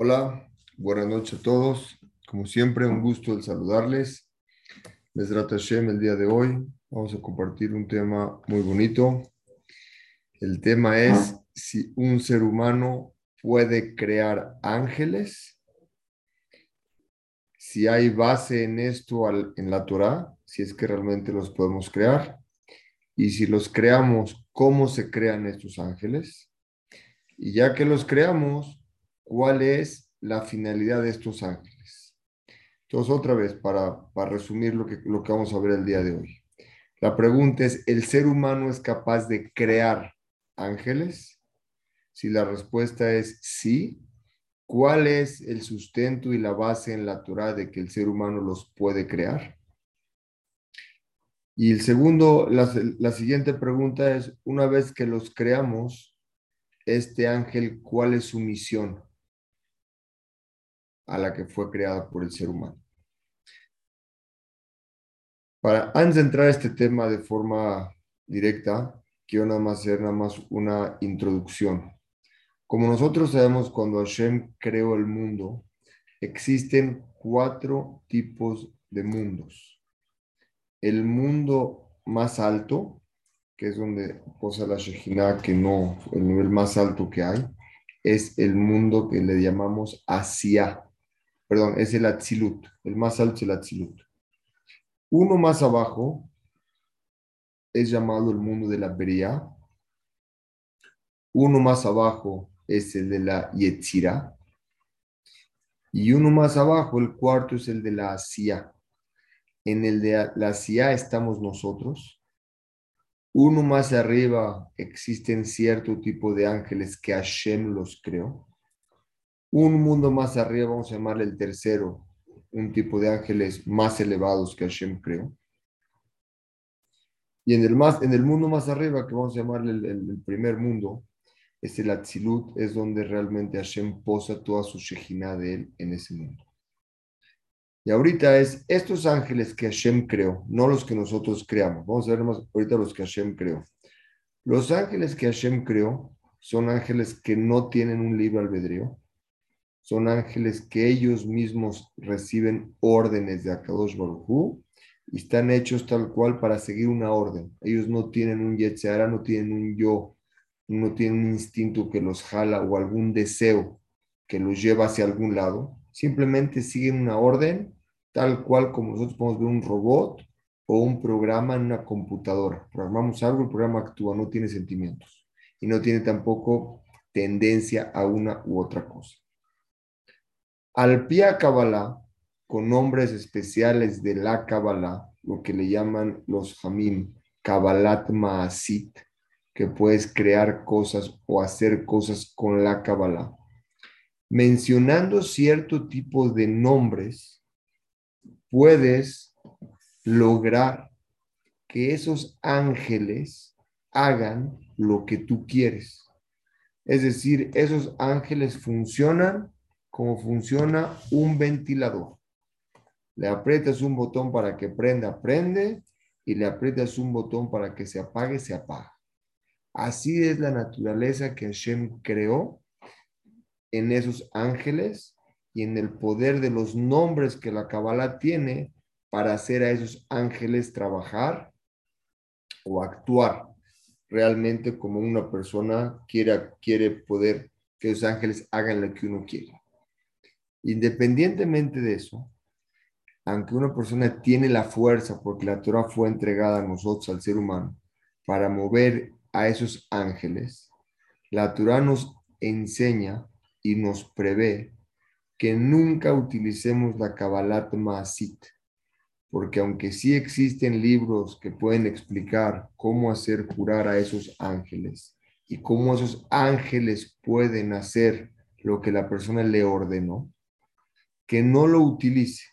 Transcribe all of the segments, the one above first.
Hola, buenas noches a todos. Como siempre, un gusto el saludarles. Les Hashem el día de hoy. Vamos a compartir un tema muy bonito. El tema es si un ser humano puede crear ángeles. Si hay base en esto en la Torah, si es que realmente los podemos crear. Y si los creamos, ¿cómo se crean estos ángeles? Y ya que los creamos, cuál es la finalidad de estos ángeles. Entonces, otra vez, para, para resumir lo que, lo que vamos a ver el día de hoy. La pregunta es, ¿el ser humano es capaz de crear ángeles? Si la respuesta es sí, ¿cuál es el sustento y la base en la Torah de que el ser humano los puede crear? Y el segundo, la, la siguiente pregunta es, una vez que los creamos, este ángel, ¿cuál es su misión? A la que fue creada por el ser humano. Para, antes de entrar a este tema de forma directa, quiero nada más hacer nada más una introducción. Como nosotros sabemos, cuando Hashem creó el mundo, existen cuatro tipos de mundos. El mundo más alto, que es donde posa la Shejina, que no, el nivel más alto que hay, es el mundo que le llamamos Asia perdón, es el Atzilut, el más alto es el Atzilut. Uno más abajo es llamado el mundo de la Beria. Uno más abajo es el de la Yetzira. Y uno más abajo, el cuarto es el de la Asia. En el de la Asia estamos nosotros. Uno más arriba existen cierto tipo de ángeles que Hashem los creó un mundo más arriba, vamos a llamarle el tercero, un tipo de ángeles más elevados que Hashem creó. Y en el, más, en el mundo más arriba, que vamos a llamarle el, primer mundo, es el Atzilut, es donde realmente Hashem posa toda su Shejina de él en ese mundo. Y ahorita es estos ángeles que Hashem creó, no los que nosotros creamos. Vamos a ver más ahorita los que Hashem creó. Los ángeles que Hashem creó son ángeles que no tienen un libre albedrío, son ángeles que ellos mismos reciben órdenes de Akadosh Baruj y están hechos tal cual para seguir una orden. Ellos no tienen un Yetzirah, no tienen un yo, no tienen un instinto que los jala o algún deseo que los lleva hacia algún lado. Simplemente siguen una orden tal cual como nosotros podemos ver un robot o un programa en una computadora. Programamos algo, el programa actúa, no tiene sentimientos y no tiene tampoco tendencia a una u otra cosa. Al pie Kabbalah, con nombres especiales de la Kabbalah, lo que le llaman los Hamim, Kabbalat Maasit, que puedes crear cosas o hacer cosas con la Kabbalah. Mencionando cierto tipo de nombres, puedes lograr que esos ángeles hagan lo que tú quieres. Es decir, esos ángeles funcionan cómo funciona un ventilador. Le aprietas un botón para que prenda, prende, y le aprietas un botón para que se apague, se apaga. Así es la naturaleza que Hashem creó en esos ángeles y en el poder de los nombres que la Kabbalah tiene para hacer a esos ángeles trabajar o actuar realmente como una persona quiere, quiere poder que esos ángeles hagan lo que uno quiere. Independientemente de eso, aunque una persona tiene la fuerza, porque la Torah fue entregada a nosotros, al ser humano, para mover a esos ángeles, la Torah nos enseña y nos prevé que nunca utilicemos la Kabbalat Maasit, porque aunque sí existen libros que pueden explicar cómo hacer curar a esos ángeles y cómo esos ángeles pueden hacer lo que la persona le ordenó, que no lo utilice,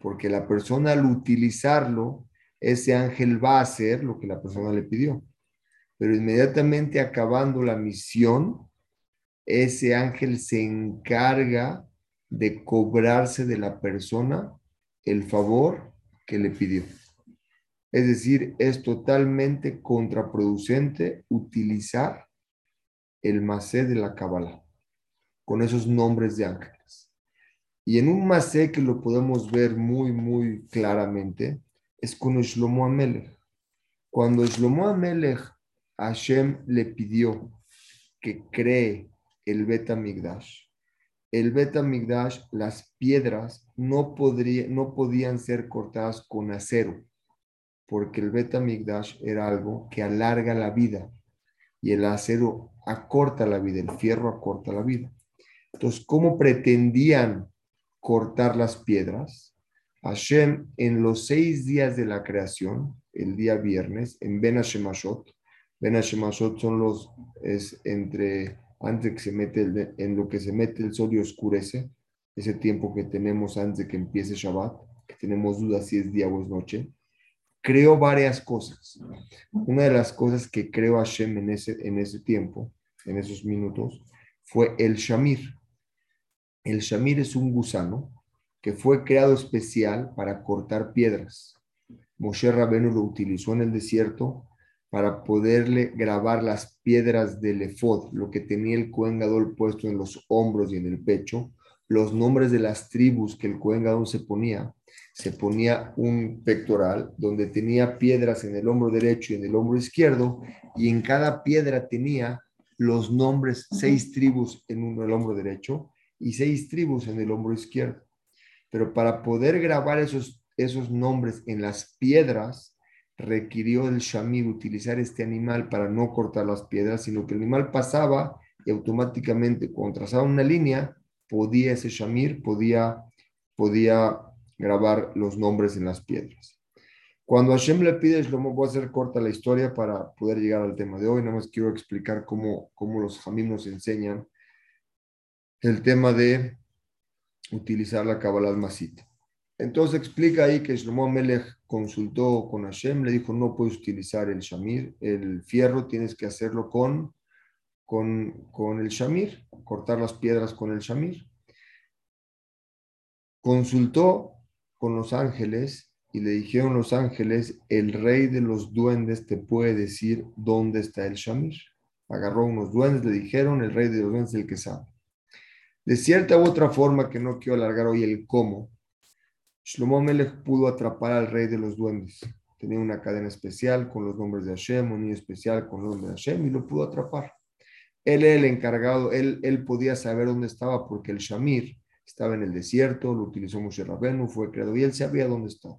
porque la persona al utilizarlo, ese ángel va a hacer lo que la persona le pidió. Pero inmediatamente acabando la misión, ese ángel se encarga de cobrarse de la persona el favor que le pidió. Es decir, es totalmente contraproducente utilizar el macé de la Kabbalah. con esos nombres de ángeles. Y en un masé que lo podemos ver muy, muy claramente, es con Shlomo Amelech. Cuando Shlomo Amelech, Hashem le pidió que cree el Bet Migdash, el Bet Migdash, las piedras no, podría, no podían ser cortadas con acero, porque el Bet Migdash era algo que alarga la vida y el acero acorta la vida, el fierro acorta la vida. Entonces, ¿cómo pretendían cortar las piedras? Hashem, en los seis días de la creación, el día viernes, en Ben Hashemashot, Ben Hashemashot son los, es entre, antes que se mete, en lo que se mete el sol y oscurece, ese tiempo que tenemos antes de que empiece Shabbat, que tenemos dudas si es día o es noche, creó varias cosas. Una de las cosas que creó Hashem en ese, en ese tiempo, en esos minutos, fue el Shamir. El shamir es un gusano que fue creado especial para cortar piedras. Moshe Rabenu lo utilizó en el desierto para poderle grabar las piedras del efod, lo que tenía el Cohen puesto en los hombros y en el pecho, los nombres de las tribus que el Cohen se ponía. Se ponía un pectoral donde tenía piedras en el hombro derecho y en el hombro izquierdo, y en cada piedra tenía los nombres, seis tribus en el hombro derecho y seis tribus en el hombro izquierdo. Pero para poder grabar esos, esos nombres en las piedras, requirió el shamir utilizar este animal para no cortar las piedras, sino que el animal pasaba y automáticamente cuando trazaba una línea, podía ese shamir, podía, podía grabar los nombres en las piedras. Cuando Hashem le pide Shlomo, voy a hacer corta la historia para poder llegar al tema de hoy, nada más quiero explicar cómo, cómo los jamim nos enseñan el tema de utilizar la Kabbalah Masit. Entonces explica ahí que Shlomo Melech consultó con Hashem, le dijo, no puedes utilizar el shamir, el fierro tienes que hacerlo con, con, con el shamir, cortar las piedras con el shamir. Consultó con los ángeles y le dijeron los ángeles, el rey de los duendes te puede decir dónde está el shamir. Agarró unos duendes, le dijeron, el rey de los duendes es el que sabe. De cierta u otra forma, que no quiero alargar hoy el cómo, Shlomo Melech pudo atrapar al rey de los duendes. Tenía una cadena especial con los nombres de Hashem, un niño especial con los nombres de Hashem y lo pudo atrapar. Él era el encargado, él, él podía saber dónde estaba porque el Shamir estaba en el desierto, lo utilizó Moshe Rabenu, fue creado y él sabía dónde estaba.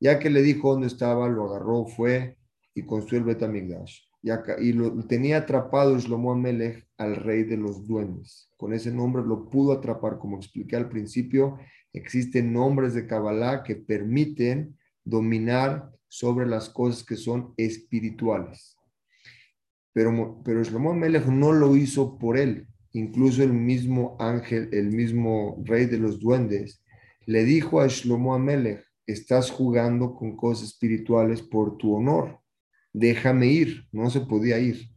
Ya que le dijo dónde estaba, lo agarró, fue y construyó el Betamigdash y, lo, tenía atrapado Shlomo Amelech al rey de los duendes. Con ese nombre lo pudo atrapar. Como expliqué al principio, existen nombres de Kabbalah que permiten dominar sobre las cosas que son espirituales. Pero, pero Shlomo Amelech no lo hizo por él. Incluso el mismo ángel, el mismo rey de los duendes, le dijo a Shlomo Amelech, estás jugando con cosas espirituales por tu honor déjame ir, no se podía ir.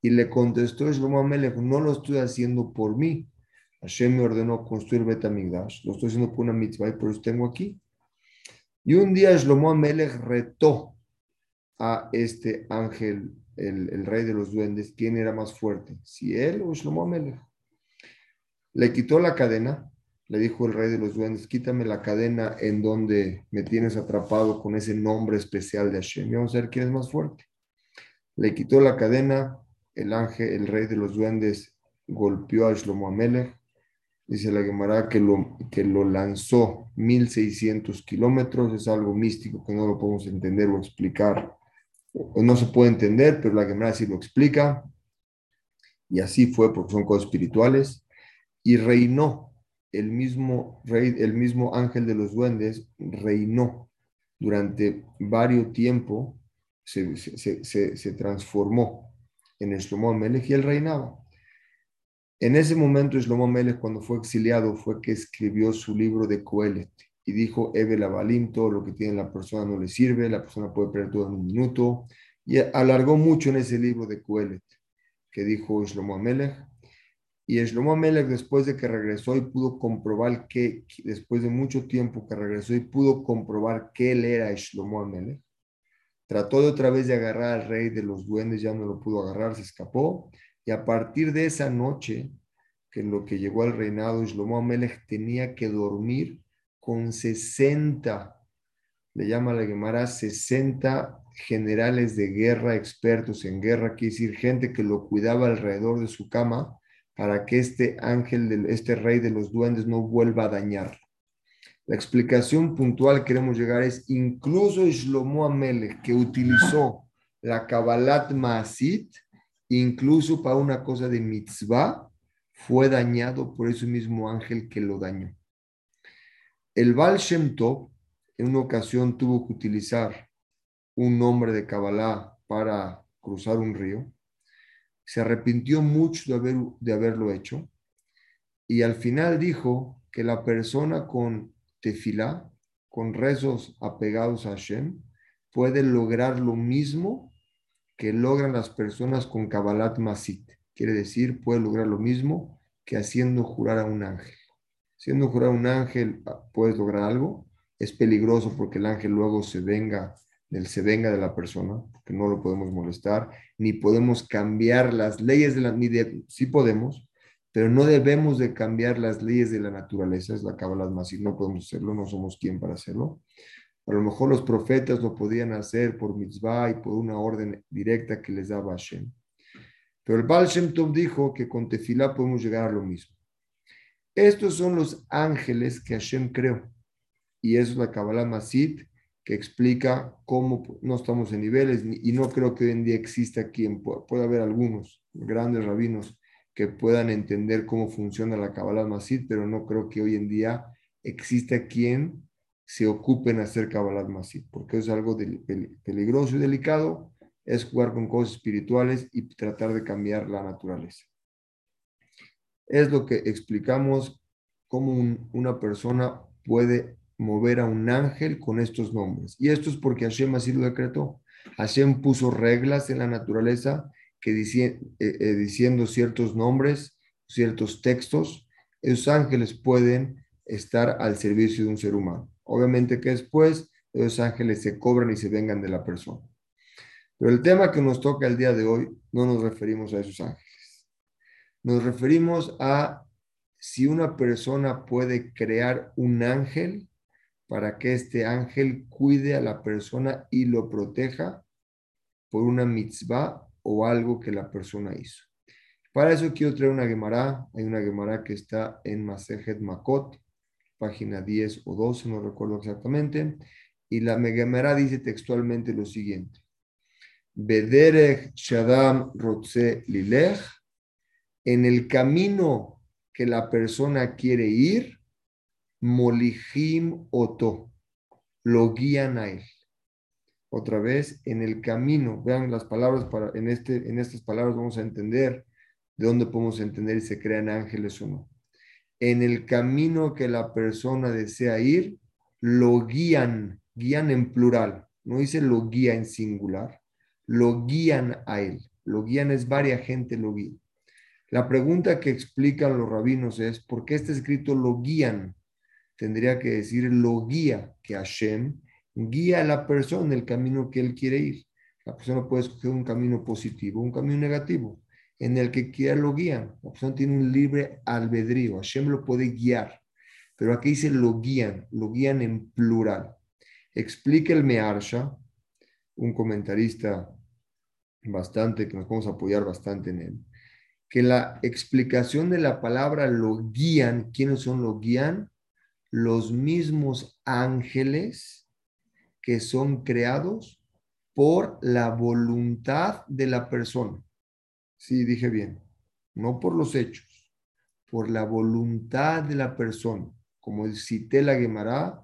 Y le contestó Shlomo Amelech, no lo estoy haciendo por mí. Hashem me ordenó construir Betamigdash, lo estoy haciendo por una mitzvah y por eso tengo aquí. Y un día Shlomo Amelech retó a este ángel, el, rey de los duendes, quién era más fuerte, si él o Shlomo Amelech. Le quitó la cadena le dijo el rey de los duendes, quítame la cadena en donde me tienes atrapado con ese nombre especial de Hashem. Vamos a ver quién es más fuerte. Le quitó la cadena, el ángel, el rey de los duendes, golpeó a Shlomo Amelech. Dice la Gemara que lo, que lo lanzó 1600 kilómetros. Es algo místico que no lo podemos entender o explicar. No se puede entender, pero la Gemara sí lo explica. Y así fue porque son cosas espirituales. Y reinó el mismo rey, el mismo ángel de los duendes reinó durante varios tiempo, se, se, transformó en Shlomo Melech y él reinaba. En ese momento, Shlomo Melech, cuando fue exiliado, fue que escribió su libro de Coelet y dijo: Eve Balim, todo lo que tiene la persona no le sirve, la persona puede perder todo en un minuto. Y alargó mucho en ese libro de Coelet, que dijo Shlomo Melech y Shlomo Amelech, después de que regresó y pudo comprobar que, después de mucho tiempo que regresó y pudo comprobar que él era Shlomo Amelech, trató de otra vez de agarrar al rey de los duendes, ya no lo pudo agarrar, se escapó. Y a partir de esa noche, que en lo que llegó al reinado, Shlomo Amelech tenía que dormir con 60, le llama la Gemara 60 generales de guerra, expertos en guerra, quiere decir gente que lo cuidaba alrededor de su cama para que este ángel, este rey de los duendes no vuelva a dañarlo. La explicación puntual que queremos llegar es incluso Shlomo Amelech, que utilizó la Kabbalat Maasit, incluso para una cosa de mitzvah, fue dañado por ese mismo ángel que lo dañó. El Baal Shem Tov en una ocasión tuvo que utilizar un nombre de Kabbalah para cruzar un río. Se arrepintió mucho de, haber, de haberlo hecho y al final dijo que la persona con tefilá, con rezos apegados a Hashem, puede lograr lo mismo que logran las personas con Kabbalat Masit. Quiere decir, puede lograr lo mismo que haciendo jurar a un ángel. Haciendo jurar a un ángel, ah, puedes lograr algo. Es peligroso porque el ángel luego se venga, del se venga de la persona, porque no lo podemos molestar, ni podemos cambiar las leyes de la, ni de, sí podemos, pero no debemos de cambiar las leyes de la naturaleza, es la Kabbalah Masí, no podemos hacerlo, no somos quien para hacerlo. A lo mejor los profetas lo podían hacer por mitzvah y por una orden directa que les daba Hashem. Pero el Baal Shem Tov dijo que con tefilá podemos llegar a lo mismo. Estos son los ángeles que Hashem creó. Y eso es la Kabbalah Masit, que explica cómo no estamos en niveles, y no creo que hoy en día exista quien pueda haber algunos grandes rabinos que puedan entender cómo funciona la Kabbalah Masid, pero no creo que hoy en día exista quien se ocupe en hacer Kabbalah Masid, porque es algo peligroso y delicado, es jugar con cosas espirituales y tratar de cambiar la naturaleza. Es lo que explicamos cómo una persona puede mover a un ángel con estos nombres. Y esto es porque Hashem así lo decretó. Hashem puso reglas en la naturaleza que eh, eh, diciendo ciertos nombres, ciertos textos, esos ángeles pueden estar al servicio de un ser humano. Obviamente que después esos ángeles se cobran y se vengan de la persona. Pero el tema que nos toca el día de hoy no nos referimos a esos ángeles. Nos referimos a si una persona puede crear un ángel para que este ángel cuide a la persona y lo proteja por una mitzvah o algo que la persona hizo. Para eso quiero traer una Gemara. Hay una Gemara que está en Masejet Makot, página 10 o 12, no recuerdo exactamente. Y la Gemara dice textualmente lo siguiente. Bederech Shadam Rotze Lilech, en el camino que la persona quiere ir, Molihim Oto, lo guían a él otra vez en el camino. Vean las palabras, para, en, este, en estas palabras vamos a entender de dónde podemos entender si se crean ángeles o no. En el camino que la persona desea ir, lo guían, guían en plural, no dice lo guía en singular, lo guían a él, lo guían es varia gente lo guía. La pregunta que explican los rabinos es, ¿por qué está escrito lo guían? Tendría que decir lo guía, que Hashem guía a la persona en el camino que él quiere ir. La persona puede escoger un camino positivo, un camino negativo, en el que quiera lo guían. La persona tiene un libre albedrío, Hashem lo puede guiar, pero aquí dice lo guían, lo guían en plural. Explica el Mearsha, un comentarista bastante, que nos vamos a apoyar bastante en él, que la explicación de la palabra lo guían, ¿quiénes son lo guían? Los mismos ángeles que son creados por la voluntad de la persona. Sí, dije bien, no por los hechos, por la voluntad de la persona. Como cité la Gemara,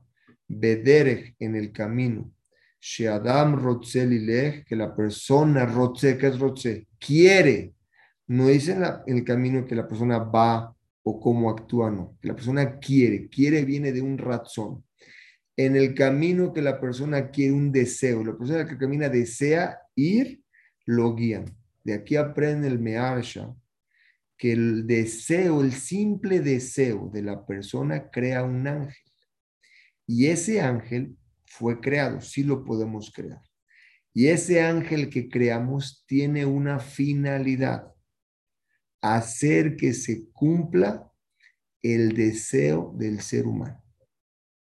Bederech en el camino, Sheadam Rotzelilech, que la persona Rotze, que es Rotze, quiere, no dice en el camino que la persona va o cómo actúa, no, la persona quiere, quiere viene de un razón en el camino que la persona quiere un deseo. La persona que camina desea ir, lo guían. De aquí aprende el Mearsha que el deseo, el simple deseo de la persona crea un ángel. Y ese ángel fue creado, sí lo podemos crear. Y ese ángel que creamos tiene una finalidad. Hacer que se cumpla el deseo del ser humano.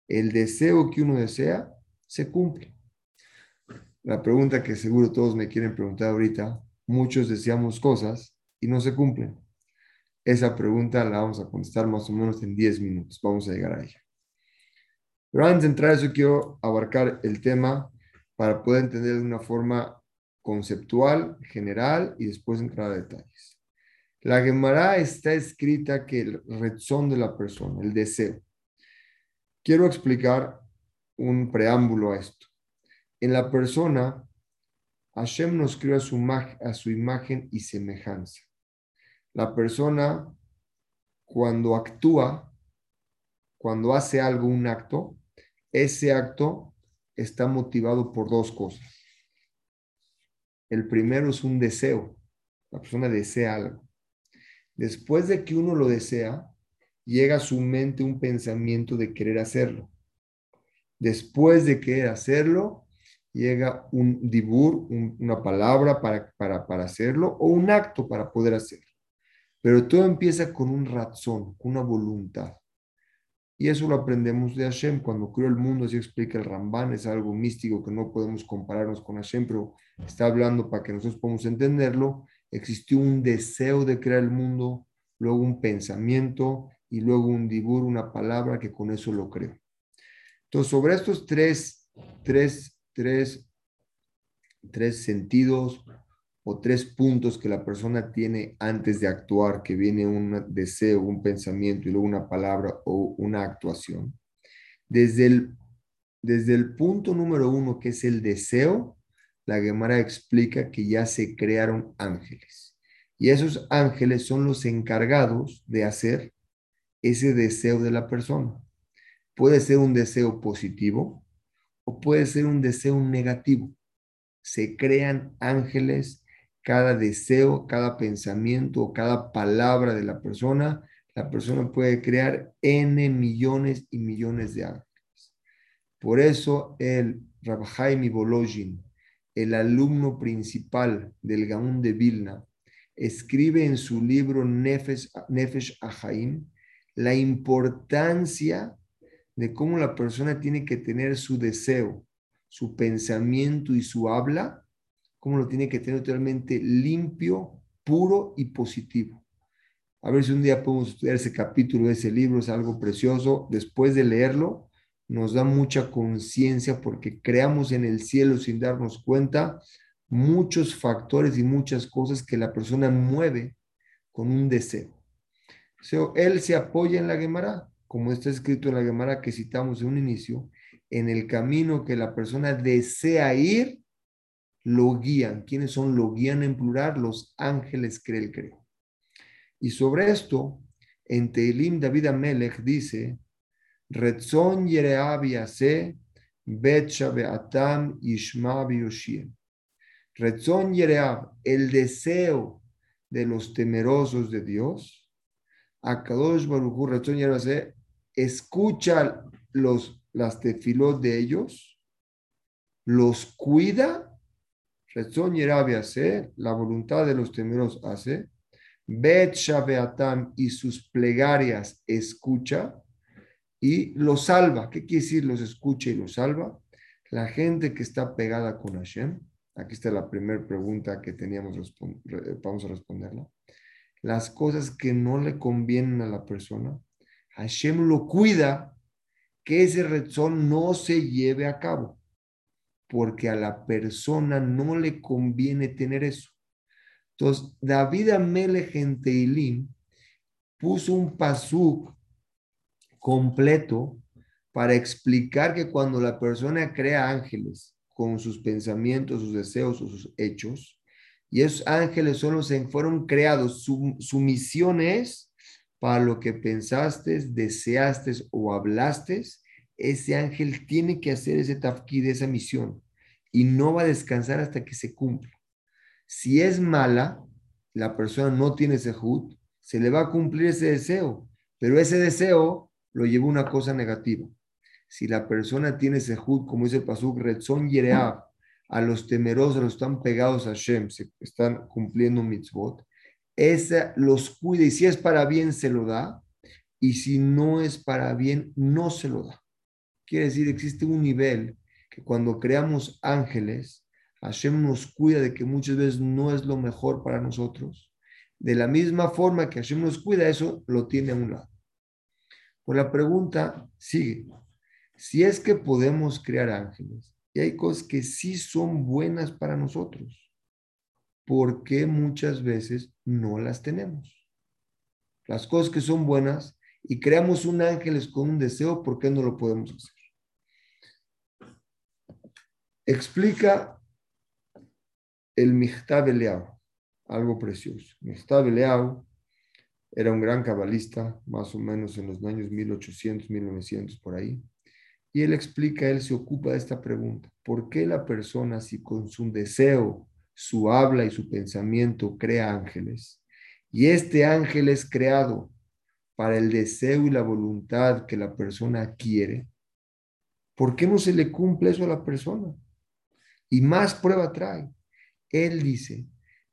El deseo que uno desea se cumple. La pregunta que seguro todos me quieren preguntar ahorita, muchos deseamos cosas y no se cumplen. Esa pregunta la vamos a contestar más o menos en 10 minutos. Vamos a llegar a ella. Pero antes de entrar a eso, quiero abarcar el tema para poder entender de una forma conceptual, general y después entrar a detalles. La Gemara está escrita que el razón de la persona, el deseo. Quiero explicar un preámbulo a esto. En la persona, Hashem nos creó su, a su imagen y semejanza. La persona, cuando actúa, cuando hace algo, un acto, ese acto está motivado por dos cosas. El primero es un deseo. La persona desea algo. Después de que uno lo desea, llega a su mente un pensamiento de querer hacerlo. Después de querer hacerlo, llega un dibur, una palabra para, para, para, hacerlo o un acto para poder hacerlo. Pero todo empieza con un razón, con una voluntad. Y eso lo aprendemos de Hashem. Cuando creó el mundo, así explica el Ramban, es algo místico que no podemos compararnos con Hashem, pero está hablando para que nosotros podamos entenderlo existió un deseo de crear el mundo, luego un pensamiento y luego un dibur, una palabra que con eso lo creó. Entonces, sobre estos tres, tres, tres, tres sentidos o tres puntos que la persona tiene antes de actuar, que viene un deseo, un pensamiento y luego una palabra o una actuación. Desde el, desde el punto número uno, que es el deseo, la Gemara explica que ya se crearon ángeles. Y esos ángeles son los encargados de hacer ese deseo de la persona. Puede ser un deseo positivo o puede ser un deseo negativo. Se crean ángeles, cada deseo, cada pensamiento, cada palabra de la persona, la persona puede crear N millones y millones de ángeles. Por eso el Rabhaim Bolojin el alumno principal del Gaón de Vilna, escribe en su libro Nefesh, Nefesh Ahaim la importancia de cómo la persona tiene que tener su deseo, su pensamiento y su habla, cómo lo tiene que tener totalmente limpio, puro y positivo. A ver si un día podemos estudiar ese capítulo de ese libro, es algo precioso. Después de leerlo, nos da mucha conciencia porque creamos en el cielo sin darnos cuenta muchos factores y muchas cosas que la persona mueve con un deseo. O él se apoya en la Gemara, como está escrito en la Gemara que citamos en un inicio, en el camino que la persona desea ir, lo guían. ¿Quiénes son? Lo guían en plural, los ángeles cree el creo. Y sobre esto, en Teilim David Amelech dice, Retzon Yereab Yase, Bet Beatam Ishma. Retzon Yereab, el deseo de los temerosos de Dios. Akadosh Baruchu, Retzon Yereab escucha los, las tefilot de ellos, los cuida. Retzon Yereab Yase, la voluntad de los temerosos hace. Bet Beatam y sus plegarias escucha y los salva. ¿Qué quiere decir los escucha y los salva? La gente que está pegada con Hashem, aquí está la primera pregunta que teníamos, vamos a responderla. Las cosas que no le convienen a la persona, Hashem lo cuida que ese rezón no se lleve a cabo, porque a la persona no le conviene tener eso. Entonces, David Amelech en Teilim puso un pasuk completo para explicar que cuando la persona crea ángeles con sus pensamientos, sus deseos o sus hechos, y esos ángeles solo se fueron creados, su, misión es para lo que pensaste, deseaste o hablaste, ese ángel tiene que hacer ese de esa misión, y no va a descansar hasta que se cumpla. Si es mala, la persona no tiene ese se le va a cumplir ese deseo, pero ese deseo lo llevó una cosa negativa. Si la persona tiene sehud, como dice Pasuk, Retzon Yereab, a los temerosos, los están pegados a Shem, se están cumpliendo mitzvot, esa los cuida y si es para bien se lo da y si no es para bien no se lo da. Quiere decir, existe un nivel que cuando creamos ángeles, Hashem nos cuida de que muchas veces no es lo mejor para nosotros. De la misma forma que Hashem nos cuida, eso lo tiene a un lado. Pues la pregunta sigue. Si es que podemos crear ángeles y hay cosas que sí son buenas para nosotros, ¿por qué muchas veces no las tenemos? Las cosas que son buenas y creamos un ángeles con un deseo, ¿por qué no lo podemos hacer? Explica el Michtab Eliau, algo precioso. Michtab Eliau era un gran cabalista, más o menos en los años 1800, 1900, por ahí. Y él explica, él se ocupa de esta pregunta. ¿Por qué la persona, si con su deseo, su habla y su pensamiento crea ángeles, y este ángel es creado para el deseo y la voluntad que la persona quiere, ¿por qué no se le cumple eso a la persona? Y más prueba trae. Él dice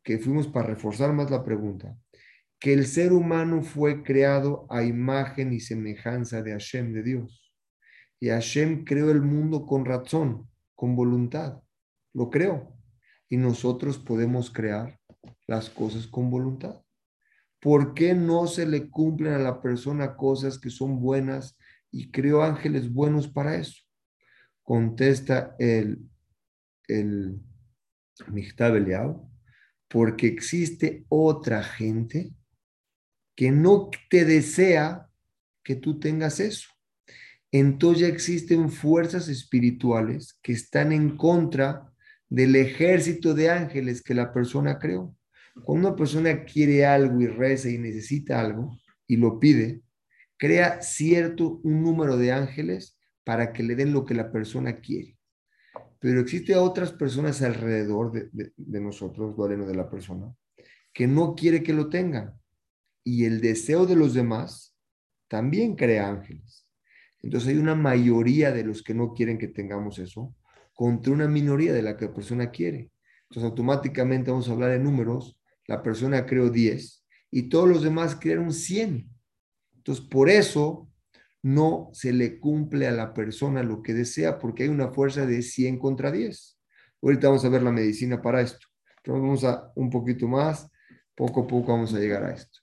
que fuimos para reforzar más la pregunta, que el ser humano fue creado a imagen y semejanza de Hashem, de Dios. Y Hashem creó el mundo con razón, con voluntad. Lo creó. Y nosotros podemos crear las cosas con voluntad. ¿Por qué no se le cumplen a la persona cosas que son buenas y creó ángeles buenos para eso? Contesta el, el porque existe otra gente que no te desea que tú tengas eso. Entonces ya existen fuerzas espirituales que están en contra del ejército de ángeles que la persona creó. Cuando una persona quiere algo y reza y necesita algo y lo pide, crea cierto un número de ángeles para que le den lo que la persona quiere. Pero existe otras personas alrededor de, de, de de la persona, que no quiere que lo tengan y el deseo de los demás también crea ángeles. Entonces hay una mayoría de los que no quieren que tengamos eso contra una minoría de la que la persona quiere. Entonces automáticamente vamos a hablar de números. La persona creó 10 y todos los demás crearon 100. Entonces por eso no se le cumple a la persona lo que desea porque hay una fuerza de 100 contra 10. Ahorita vamos a ver la medicina para esto. Entonces vamos a un poquito más, poco a poco vamos a llegar a esto.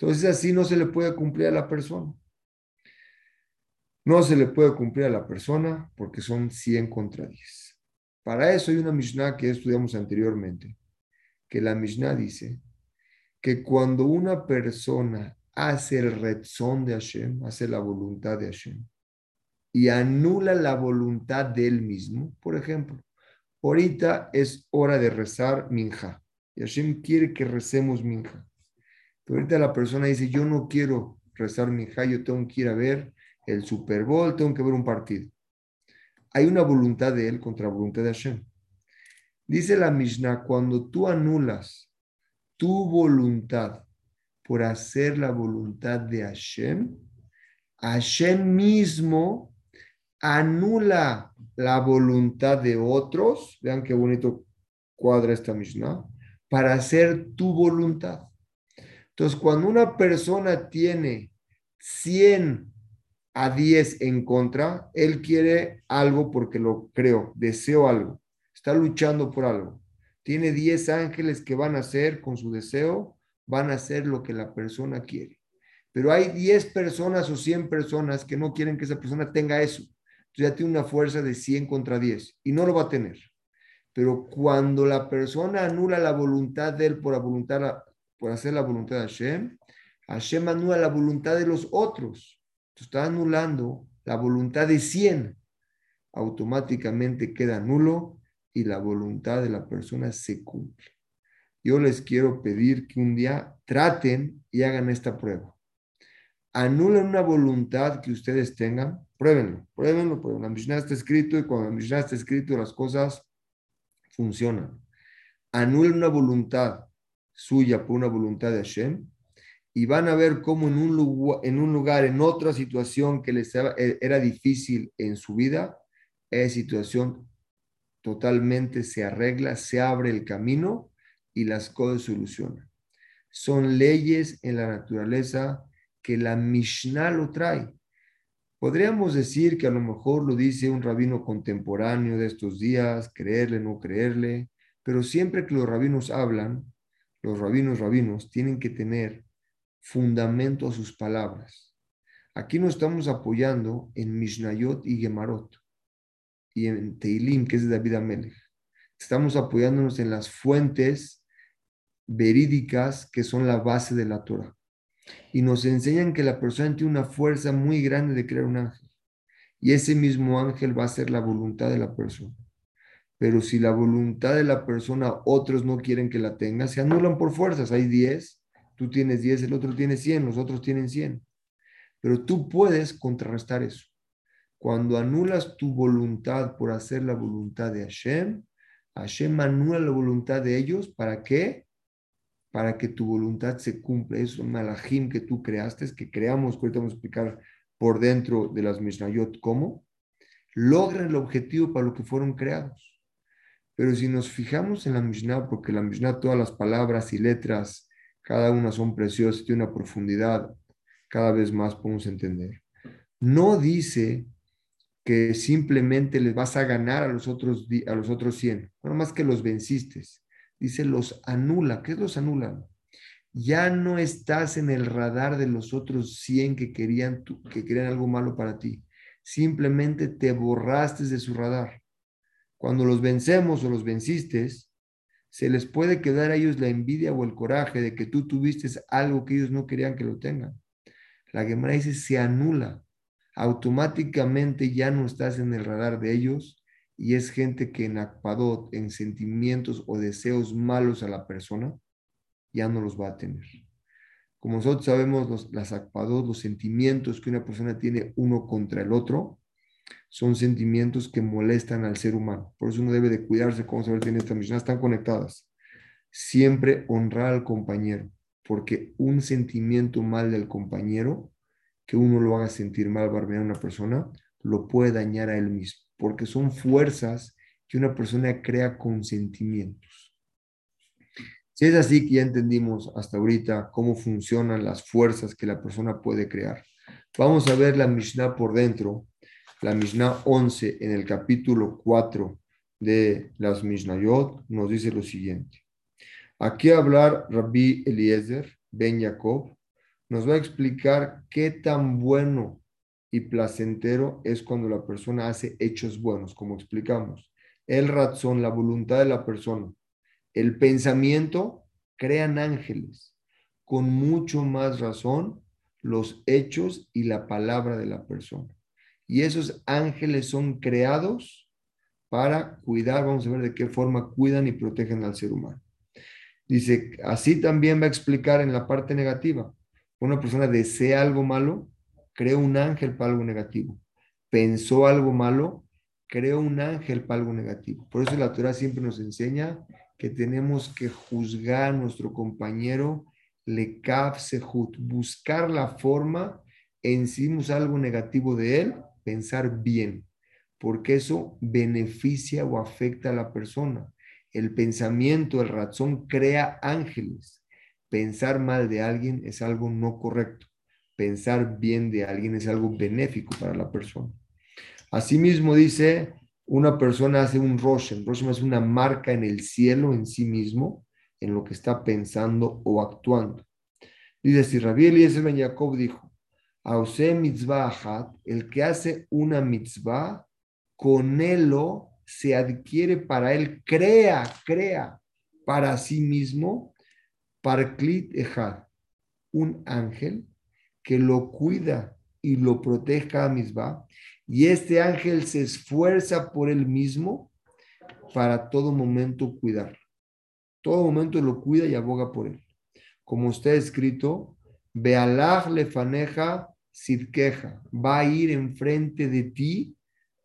Entonces así no se le puede cumplir a la persona. No se le puede cumplir a la persona porque son 100 contra 10. Para eso hay una Mishnah que estudiamos anteriormente, que la Mishnah dice que cuando una persona hace el rezón de Hashem, hace la voluntad de Hashem, y anula la voluntad de él mismo, por ejemplo, ahorita es hora de rezar minja, y Hashem quiere que recemos minja ahorita la persona dice, yo no quiero rezar mi hija, yo tengo que ir a ver el Super Bowl, tengo que ver un partido. Hay una voluntad de él contra la voluntad de Hashem. Dice la Mishnah, cuando tú anulas tu voluntad por hacer la voluntad de Hashem, Hashem mismo anula la voluntad de otros, vean qué bonito cuadra esta Mishnah, para hacer tu voluntad. Entonces, cuando una persona tiene 100 a 10 en contra, él quiere algo porque lo creo, deseo algo, está luchando por algo. Tiene 10 ángeles que van a hacer con su deseo, van a hacer lo que la persona quiere. Pero hay 10 personas o 100 personas que no quieren que esa persona tenga eso. Entonces ya tiene una fuerza de 100 contra 10 y no lo va a tener. Pero cuando la persona anula la voluntad de él por la voluntad por hacer la voluntad de Hashem, Hashem anula la voluntad de los otros. Tú está anulando la voluntad de 100. Automáticamente queda nulo y la voluntad de la persona se cumple. Yo les quiero pedir que un día traten y hagan esta prueba. Anulen una voluntad que ustedes tengan, pruébenlo, pruébenlo, pruébenlo. La Mishnah está escrito y cuando la Mishnah está escrito las cosas funcionan. Anulen una voluntad suya por una voluntad de Hashem, y van a ver cómo en un lugar, en, otra situación que les e, era difícil en su vida, esa situación totalmente se arregla, se abre el camino y las cosas solucionan. son leyes en la naturaleza que la Mishnah lo trae. Podríamos decir que a lo mejor lo dice un rabino contemporáneo de estos días, creerle, no creerle, pero siempre que los rabinos hablan, los rabinos rabinos tienen que tener fundamento a sus palabras. Aquí nos estamos apoyando en Mishnayot y Gemarot y en Teilim, que es de David Amelech. Estamos apoyándonos en las fuentes verídicas que son la base de la Torah. Y nos enseñan que la persona tiene una fuerza muy grande de crear un ángel. Y ese mismo ángel va a ser la voluntad de la persona. Pero si la voluntad de la persona otros no quieren que la tenga, se anulan por fuerzas. Hay 10, tú tienes 10, el otro tiene 100, los otros tienen 100. Pero tú puedes contrarrestar eso. Cuando anulas tu voluntad por hacer la voluntad de Hashem, Hashem anula la voluntad de ellos. ¿Para qué? Para que tu voluntad se cumpla. Es un malajim que tú creaste, que creamos, que ahorita vamos a explicar por dentro de las Mishnayot cómo, logran el objetivo para lo que fueron creados. Pero si nos fijamos en la Mishnah, porque la Mishnah, todas las palabras y letras, cada una son preciosas, tiene una profundidad, cada vez más podemos entender. No dice que simplemente les vas a ganar a los otros, a los otros 100, no más que los venciste. Dice, los anula. ¿Qué es los anula? Ya no estás en el radar de los otros 100 que querían, que querían algo malo para ti. Simplemente te borraste de su radar. Cuando los vencemos o los venciste, se les puede quedar a ellos la envidia o el coraje de que tú tuviste algo que ellos no querían que lo tengan. La Gemara dice, se anula. Automáticamente ya no estás en el radar de ellos y es gente que en Akpadot, en sentimientos o deseos malos a la persona, ya no los va a tener. Como nosotros sabemos, las Akpadot, los sentimientos que una persona tiene uno contra el otro, son sentimientos que molestan al ser humano. Por eso uno debe de cuidarse, como se ve en esta misión, están conectadas. Siempre honrar al compañero, porque un sentimiento mal del compañero, que uno lo haga sentir mal, barbear a una persona, lo puede dañar a él mismo, porque son fuerzas que una persona crea con sentimientos. Si es así que ya entendimos hasta ahorita cómo funcionan las fuerzas que la persona puede crear, vamos a ver la Mishnah por dentro la Mishnah 11 en el capítulo 4 de las Mishnayot nos dice lo siguiente. Aquí hablar Rabbi Eliezer Ben Jacob nos va a explicar qué tan bueno y placentero es cuando la persona hace hechos buenos, como explicamos. El razón, la voluntad de la persona, el pensamiento, crean ángeles. Con mucho más razón, los hechos y la palabra de la persona. Y esos ángeles son creados para cuidar, vamos a ver de qué forma cuidan y protegen al ser humano. Dice, así también va a explicar en la parte negativa. Una persona desea algo malo, creó un ángel para algo negativo. Pensó algo malo, creó un ángel para algo negativo. Por eso la Torah siempre nos enseña que tenemos que juzgar a nuestro compañero le sehut, buscar la forma en si algo negativo de él pensar bien, porque eso beneficia o afecta a la persona. El pensamiento, el razón crea ángeles. Pensar mal de alguien es algo no correcto. Pensar bien de alguien es algo benéfico para la persona. Asimismo dice, una persona hace un roshem. Roshem es una marca en el cielo en sí mismo, en lo que está pensando o actuando. Dice, si Rabbi Eliezer Ben Jacob dijo, Ause mitzvah el que hace una mitzvah, con él se adquiere para él, crea, crea para sí mismo, parklit ejad, un ángel que lo cuida y lo protege cada mitzvah, y este ángel se esfuerza por él mismo para todo momento cuidarlo. Todo momento lo cuida y aboga por él. Como está escrito, Bealach lefaneja queja va a ir enfrente de ti,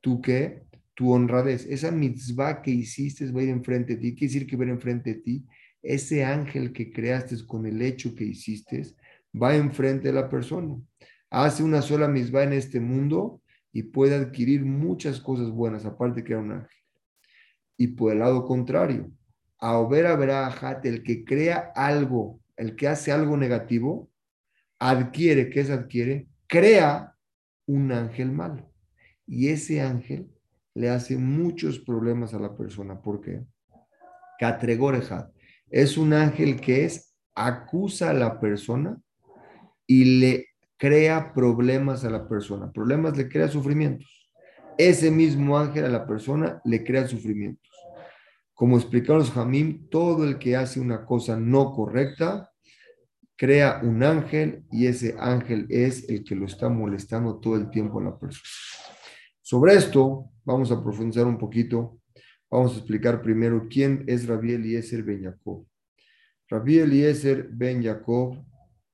¿tú qué? Tu honradez. Esa mitzvah que hiciste va a ir enfrente de ti. ¿Qué decir que va a ir enfrente de ti? Ese ángel que creaste con el hecho que hiciste va enfrente de la persona. Hace una sola mitzvah en este mundo y puede adquirir muchas cosas buenas, aparte que era un ángel. Y por el lado contrario, a Obera Verajat, el que crea algo el que hace algo negativo, adquiere, ¿qué es adquiere? Crea un ángel malo. Y ese ángel le hace muchos problemas a la persona. ¿Por qué? Catregorejad es un ángel que es, acusa a la persona y le crea problemas a la persona. Problemas le crea sufrimientos. Ese mismo ángel a la persona le crea sufrimientos. Como explicaron los Jamim, todo el que hace una cosa no correcta crea un ángel y ese ángel es el que lo está molestando todo el tiempo a la persona. Sobre esto vamos a profundizar un poquito. Vamos a explicar primero quién es Rabbi Eliezer Ben Jacob. Rabbi Eliezer Ben Jacob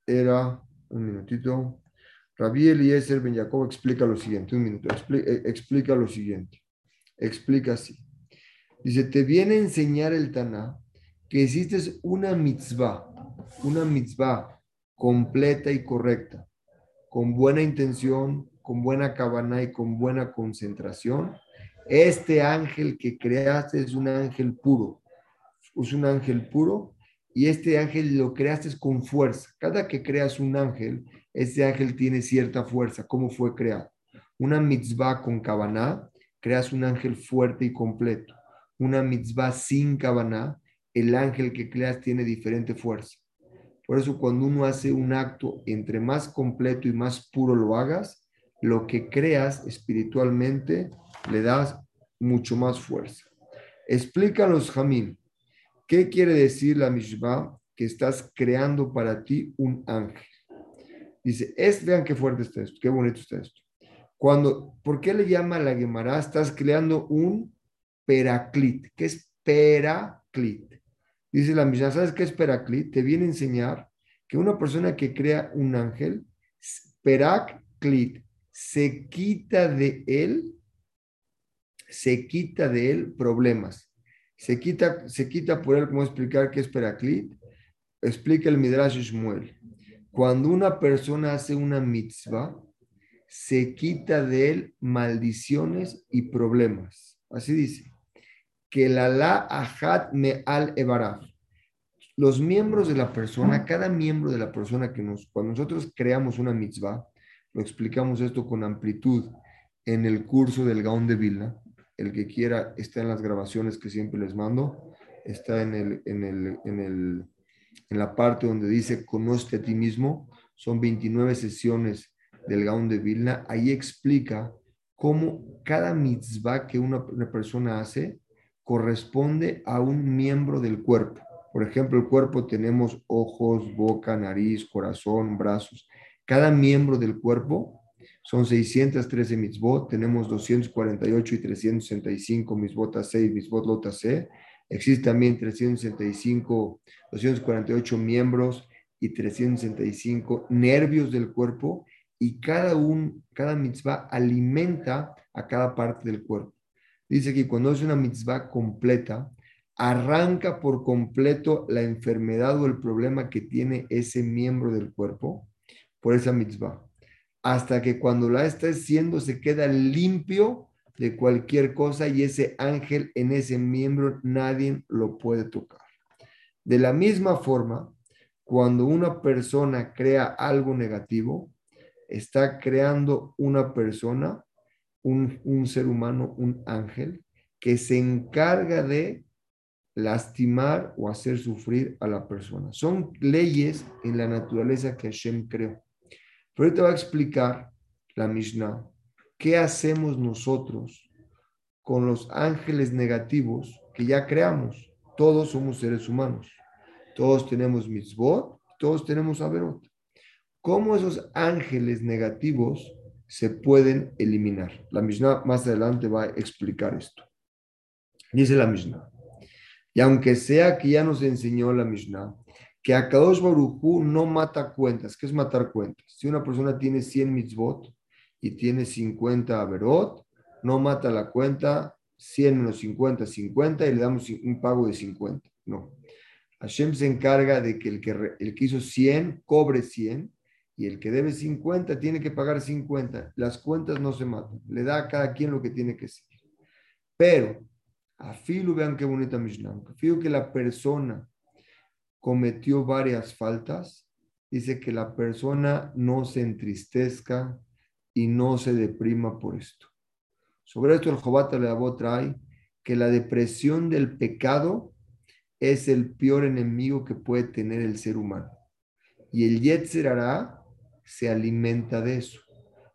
era, un minutito, Rabbi Eliezer Ben Jacob explica lo siguiente, un minuto, eh, explica, lo siguiente, explica así. Dice, te viene a enseñar el Taná que existe una mitzvah, una mitzvah completa y correcta, con buena intención, con buena cabana y con buena concentración. Este ángel que creaste es un ángel puro, es un ángel puro y este ángel lo creaste con fuerza. Cada que creas un ángel, este ángel tiene cierta fuerza. ¿Cómo fue creado? Una mitzvah con cabana, creas un ángel fuerte y completo. Una mitzvah sin cabana, el ángel que creas tiene diferente fuerza. Por eso cuando uno hace un acto, entre más completo y más puro lo hagas, lo que creas espiritualmente le das mucho más fuerza. Explica los Jamín. ¿Qué quiere decir la Mishvah? Que estás creando para ti un ángel. Dice, es, vean qué fuerte está esto, qué bonito está esto. Cuando, ¿por qué le llama la Gemara? Estás creando un peraclit. ¿Qué es peraclit? Dice la Mishnah, ¿sabes qué es peraclit? Te viene a enseñar que una persona que crea un ángel, peraclit, se quita de él, se quita de él problemas se quita, se quita por él, ¿cómo explicar qué es Peraclit? Explica el Midrash Shmuel. Cuando una persona hace una mitzvah, se quita de él maldiciones y problemas. Así dice. Que la la ajat me al ebaraf. Los miembros de la persona, cada miembro de la persona que nos, cuando nosotros creamos una mitzvah, lo explicamos esto con amplitud en el curso del Gaón de Vilna, el que quiera está en las grabaciones que siempre les mando. Está en, el, en, el, en, el, en la parte donde dice conoce a ti mismo. Son 29 sesiones del Gaón de Vilna. Ahí explica cómo cada mitzvah que una, persona hace corresponde a un miembro del cuerpo. Por ejemplo, el cuerpo tenemos ojos, boca, nariz, corazón, brazos. Cada miembro del cuerpo son 613 mitzvot, tenemos 248 y 365 mitzvot a C y mitzvot lota C. Existe también 365, 248 miembros y 365 nervios del cuerpo y cada, un, cada mitzvah alimenta a cada parte del cuerpo. Dice que cuando es una mitzvah completa, arranca por completo la enfermedad o el problema que tiene ese miembro del cuerpo por esa mitzvah hasta que cuando la está haciendo se queda limpio de cualquier cosa y ese ángel en ese miembro nadie lo puede tocar. De la misma forma, cuando una persona crea algo negativo, está creando una persona, un, un ser humano, un ángel, que se encarga de lastimar o hacer sufrir a la persona. Son leyes en la naturaleza que Hashem creó. Pero ahorita va a explicar la Mishnah qué hacemos nosotros con los ángeles negativos que ya creamos. Todos somos seres humanos. Todos tenemos mitzvot, todos tenemos averot. ¿Cómo esos ángeles negativos se pueden eliminar? La Mishnah más adelante va a explicar esto. Dice la Mishnah. Y aunque sea que ya nos enseñó la Mishnah, que Akadosh Barujú no mata cuentas. ¿Qué es matar cuentas? Si una persona tiene 100 mitzvot y tiene 50 averot, no mata la cuenta 100 menos 50, 50 y le damos un pago de 50. No. Hashem se encarga de que el que, el que hizo 100 cobre 100 y el que debe 50 tiene que pagar 50. Las cuentas no se matan. Le da a cada quien lo que tiene que ser. Pero, a Filu, vean qué bonita Mishnah. A que la persona cometió varias faltas, dice que la persona no se entristezca y no se deprima por esto. Sobre esto el Jobat Leabot trae que la depresión del pecado es el peor enemigo que puede tener el ser humano. Y el Yetzer hará se alimenta de eso.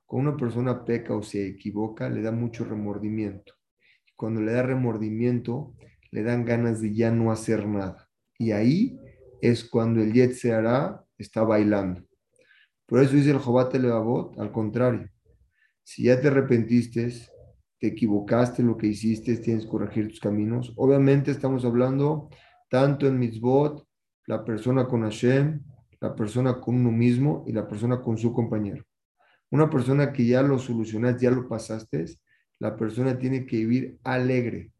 Cuando una persona peca o se equivoca, le da mucho remordimiento. Cuando le da remordimiento, le dan ganas de ya no hacer nada. Y ahí es cuando el Yetzer hará está bailando. Por eso dice el Jobate Levavot, al contrario. Si ya te arrepentiste, te equivocaste lo que hiciste, tienes que corregir tus caminos. Obviamente estamos hablando tanto en mitzvot, la persona con Hashem, la persona con uno mismo y la persona con su compañero. Una persona que ya lo solucionaste, ya lo pasaste, la persona tiene que vivir alegre,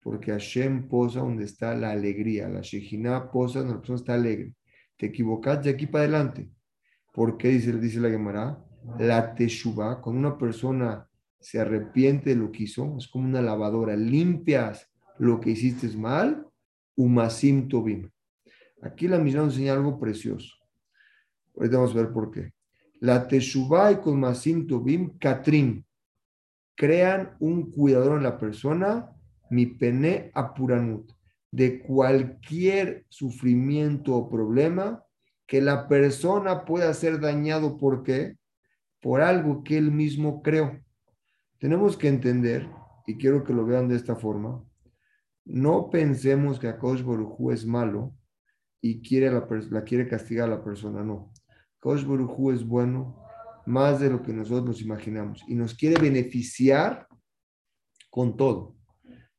porque Hashem posa donde está la alegría, la Shejina posa donde la persona está alegre. Te equivocaste de aquí para adelante. ¿Por qué dice, dice la Gemara? La teshuva, cuando una persona se arrepiente de lo que hizo, es como una lavadora, limpias lo que hiciste mal, umasim tobim. Aquí la Mishnah enseña algo precioso. Ahorita vamos a ver por qué. La teshuva y con masim tobim katrin crean un cuidador en la persona, mi pene apuranut, de cualquier sufrimiento o problema que la persona pueda ser dañado. ¿Por qué? Por algo que él mismo creó. Tenemos que entender, y quiero que lo vean de esta forma, no pensemos que Akosh Borujú es malo y quiere la, la, quiere castigar a la persona, no. Borujú es bueno más de lo que nosotros imaginamos y nos quiere beneficiar con todo.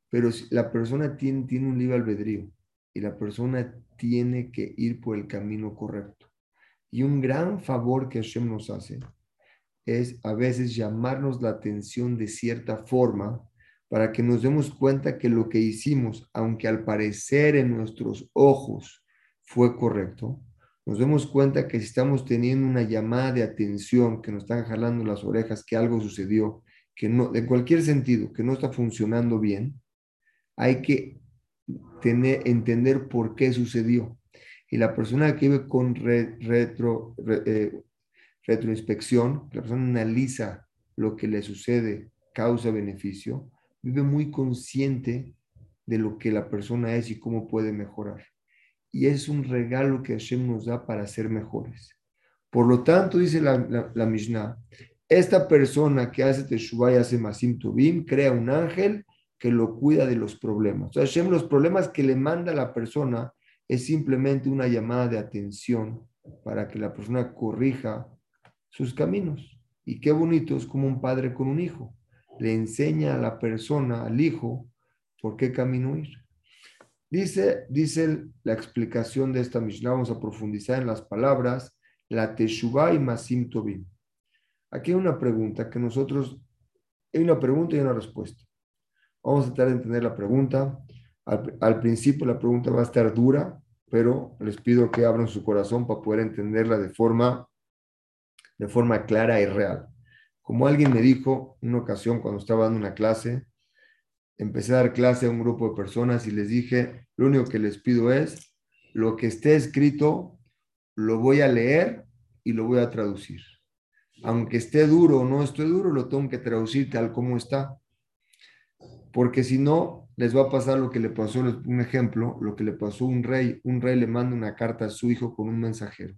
Pero la persona tiene, tiene un libre albedrío y la persona tiene que ir por el camino correcto. Y un gran favor que Hashem nos hace es a veces llamarnos la atención de cierta forma para que nos demos cuenta que lo que hicimos, aunque al parecer en nuestros ojos fue correcto, nos demos cuenta que si estamos teniendo una llamada de atención, que nos están jalando las orejas, que algo sucedió, que no, de cualquier sentido, que no está funcionando bien, hay que tener, entender por qué sucedió. Y la persona que vive con retro, eh, retroinspección, la persona analiza lo que le sucede, causa-beneficio, vive muy consciente de lo que la persona es y cómo puede mejorar. Y es un regalo que Hashem nos da para ser mejores. Por lo tanto, dice la, la, Mishnah, esta persona que hace Teshuvah y hace Masim Tubim, crea un ángel que lo cuida de los problemas. O sea, Hashem, los problemas que le manda la persona es simplemente una llamada de atención para que la persona corrija sus caminos. Y qué bonito es como un padre con un hijo. Le enseña a la persona, al hijo, por qué camino ir. Dice, dice la explicación de esta Mishnah, vamos a profundizar en las palabras, la Teshuvah y Masim Tobim. Aquí hay una pregunta que nosotros, hay una pregunta y una respuesta. Vamos a tratar de entender la pregunta. Al, al, principio la pregunta va a estar dura, pero les pido que abran su corazón para poder entenderla de forma de forma clara y real. Como alguien me dijo una ocasión cuando estaba dando una clase, empecé a dar clase a un grupo de personas y les dije, lo único que les pido es, lo que esté escrito, lo voy a leer y lo voy a traducir. Aunque esté duro o no esté duro, lo tengo que traducir tal como está. Porque si no, les va a pasar lo que le pasó, un ejemplo, lo que le pasó a un rey. Un rey le manda una carta a su hijo con un mensajero.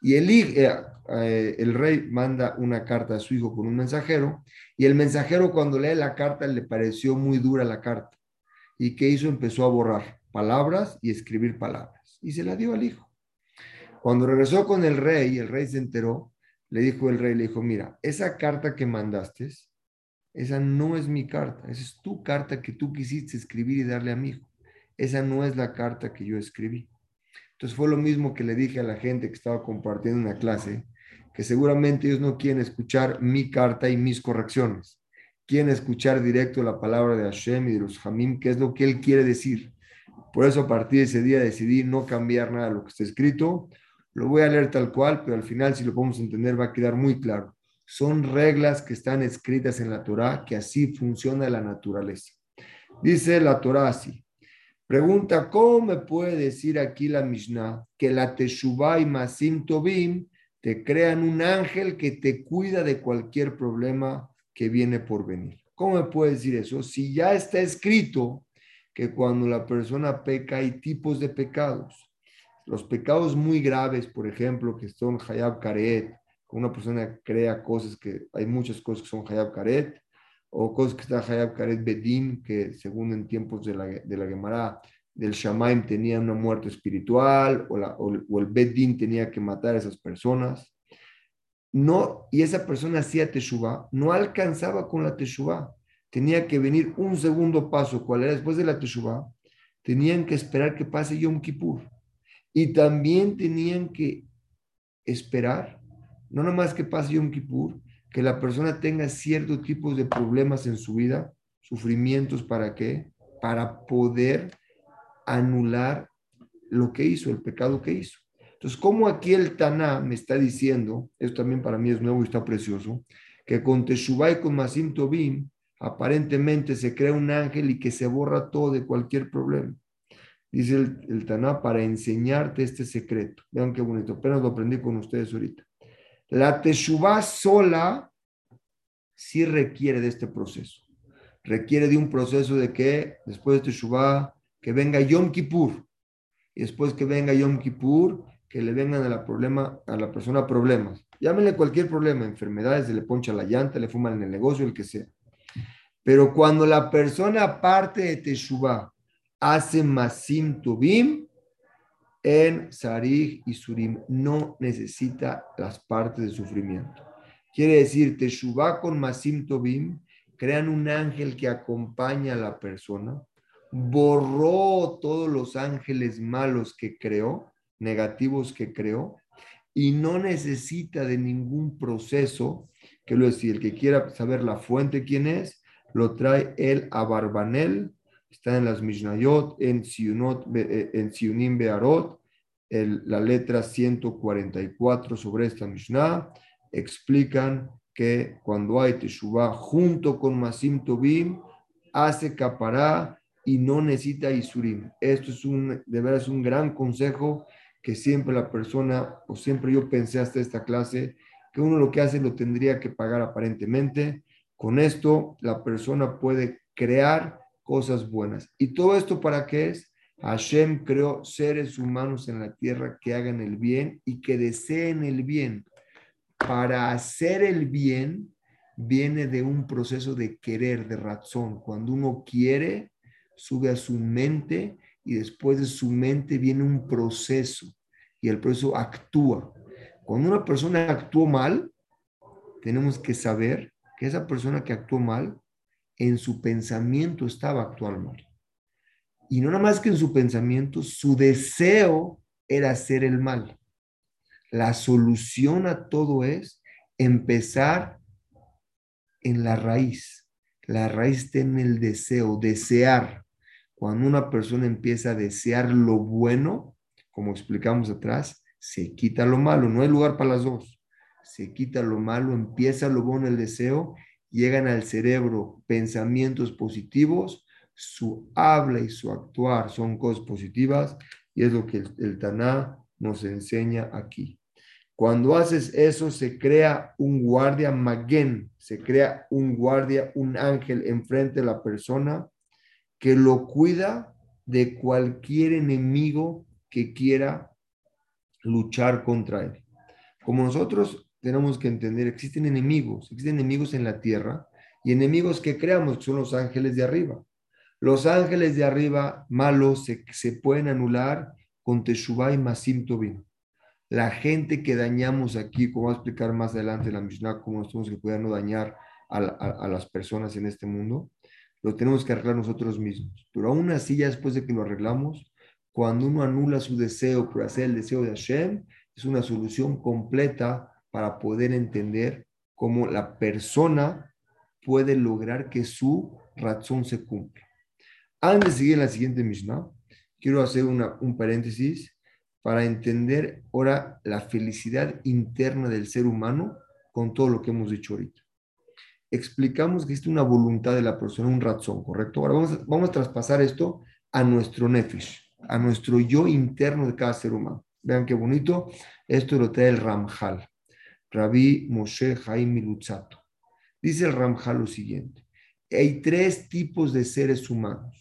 Y el, eh, eh, el rey manda una carta a su hijo con un mensajero, y el mensajero cuando lee la carta le pareció muy dura la carta. ¿Y qué hizo? Empezó a borrar palabras y escribir palabras. Y se la dio al hijo. Cuando regresó con el rey, el rey se enteró, le dijo el rey, le dijo, mira, esa carta que mandaste, esa no es mi carta, esa es tu carta que tú quisiste escribir y darle a mi hijo. Esa no es la carta que yo escribí. Entonces fue lo mismo que le dije a la gente que estaba compartiendo una clase, que seguramente ellos no quieren escuchar mi carta y mis correcciones. Quieren escuchar directo la palabra de Hashem y de los Hamim, que es lo que él quiere decir. Por eso a partir de ese día decidí no cambiar nada de lo que está escrito. Lo voy a leer tal cual, pero al final, si lo podemos entender, va a quedar muy claro. Son reglas que están escritas en la Torah, que así funciona la naturaleza. Dice la Torah así. Pregunta, ¿cómo me puede decir aquí la Mishnah que la Teshuvah y Masim Tobim te crean un ángel que te cuida de cualquier problema que viene por venir? ¿Cómo me puede decir eso? Si ya está escrito que cuando la persona peca hay tipos de pecados. Los pecados muy graves, por ejemplo, que son Hayab Karet, una persona crea cosas que hay muchas cosas que son Hayab Karet, o cosas que está Hayab Karet Bedim, que según en tiempos de la, de la Gemara del Shamaim tenía una muerte espiritual, o, la, o, el Bedim tenía que matar a esas personas. No, y esa persona hacía Teshuvah, no alcanzaba con la Teshuvah. Tenía que venir un segundo paso, ¿cuál era después de la Teshuvah? Tenían que esperar que pase Yom Kippur. Y también tenían que esperar, no nomás que pase Yom Kippur, que la persona tenga ciertos tipos de problemas en su vida, sufrimientos, ¿para qué? Para poder anular lo que hizo, el pecado que hizo. Entonces, como aquí el Taná me está diciendo, esto también para mí es nuevo y está precioso, que con Teshuvah y con Masim Tobim, aparentemente se crea un ángel y que se borra todo de cualquier problema. Dice el, el Taná para enseñarte este secreto. Vean qué bonito, apenas lo aprendí con ustedes ahorita. La Teshuvah sola sí requiere de este proceso. Requiere de un proceso de que después de Teshuvah, que venga Yom Kippur. Y después que venga Yom Kippur, que le vengan a la, persona problemas. Llámenle cualquier problema, enfermedades, se le poncha la llanta, le fuman en el negocio, el que sea. Pero cuando la persona parte de Teshuvah hace Masim Tubim, en Sarij y Surim no necesita las partes de sufrimiento. Quiere decir, Teshuvah con Masim Tobim crean un ángel que acompaña a la persona, borró todos los ángeles malos que creó, negativos que creó, y no necesita de ningún proceso, que lo decir, el que quiera saber la fuente quién es, lo trae él a Barbanel, está en las Mishnayot, en, Siunot, eh, en Siunim Bearot, la letra 144 sobre esta Mishnah, explican que cuando hay Teshuvah junto con Masim Tobim, hace capará y no necesita Isurim. Esto es un, de verdad, es un gran consejo que siempre la persona, o siempre yo pensé hasta esta clase, que uno lo que hace lo tendría que pagar aparentemente. Con esto la persona puede crear cosas buenas. ¿Y todo esto para qué es? Hashem creó seres humanos en la tierra que hagan el bien y que deseen el bien. Para hacer el bien viene de un proceso de querer, de razón. Cuando uno quiere, sube a su mente y después de su mente viene un proceso y el proceso actúa. Cuando una persona actuó mal, tenemos que saber que esa persona que actuó mal en su pensamiento estaba actuando mal. Y no nada más que en su pensamiento, su deseo era hacer el mal. La solución a todo es empezar en la raíz. La raíz está en el deseo, desear. Cuando una persona empieza a desear lo bueno, como explicamos atrás, se quita lo malo. No hay lugar para las dos. Se quita lo malo, empieza lo bueno, el deseo llegan al cerebro pensamientos positivos, su habla y su actuar son cosas positivas y es lo que el, Taná nos enseña aquí. Cuando haces eso, se crea un guardia maguen, se crea un guardia, un ángel enfrente de la persona que lo cuida de cualquier enemigo que quiera luchar contra él. Como nosotros tenemos que entender, existen enemigos, existen enemigos en la tierra y enemigos que creamos, que son los ángeles de arriba. Los ángeles de arriba malos se, se pueden anular con Teshuvah y Masim Tobin. La gente que dañamos aquí, como va a explicar más adelante la Mishnah, cómo tenemos que cuidar no dañar a, a, las personas en este mundo, lo tenemos que arreglar nosotros mismos. Pero aún así, ya después de que lo arreglamos, cuando uno anula su deseo por hacer el deseo de Hashem, es una solución completa para poder entender cómo la persona puede lograr que su razón se cumpla. Antes de seguir la siguiente Mishnah, quiero hacer una, un paréntesis para entender ahora la felicidad interna del ser humano con todo lo que hemos dicho ahorita. Explicamos que existe una voluntad de la persona, un razón, ¿correcto? Ahora vamos a, vamos a traspasar esto a nuestro nefesh, a nuestro yo interno de cada ser humano. Vean qué bonito. Esto lo trae el Ramjal, Rabbi Moshe Haim Milutzato. Dice el Ramjal lo siguiente. Hay tres tipos de seres humanos.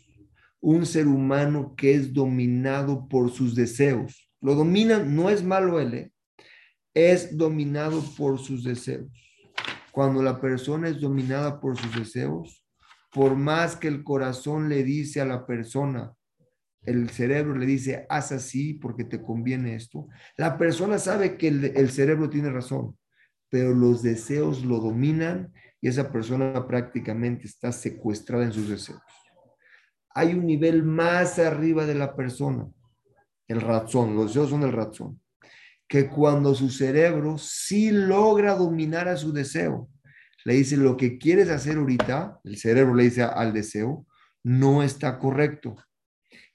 Un ser humano que es dominado por sus deseos. Lo domina, no es malo él, ¿eh? es dominado por sus deseos. Cuando la persona es dominada por sus deseos, por más que el corazón le dice a la persona, el cerebro le dice, haz así porque te conviene esto, la persona sabe que el, cerebro tiene razón, pero los deseos lo dominan y esa persona prácticamente está secuestrada en sus deseos. Hay un nivel más arriba de la persona, el razón, los deseos son el razón, que cuando su cerebro sí logra dominar a su deseo, le dice lo que quieres hacer ahorita, el cerebro le dice al deseo, no está correcto.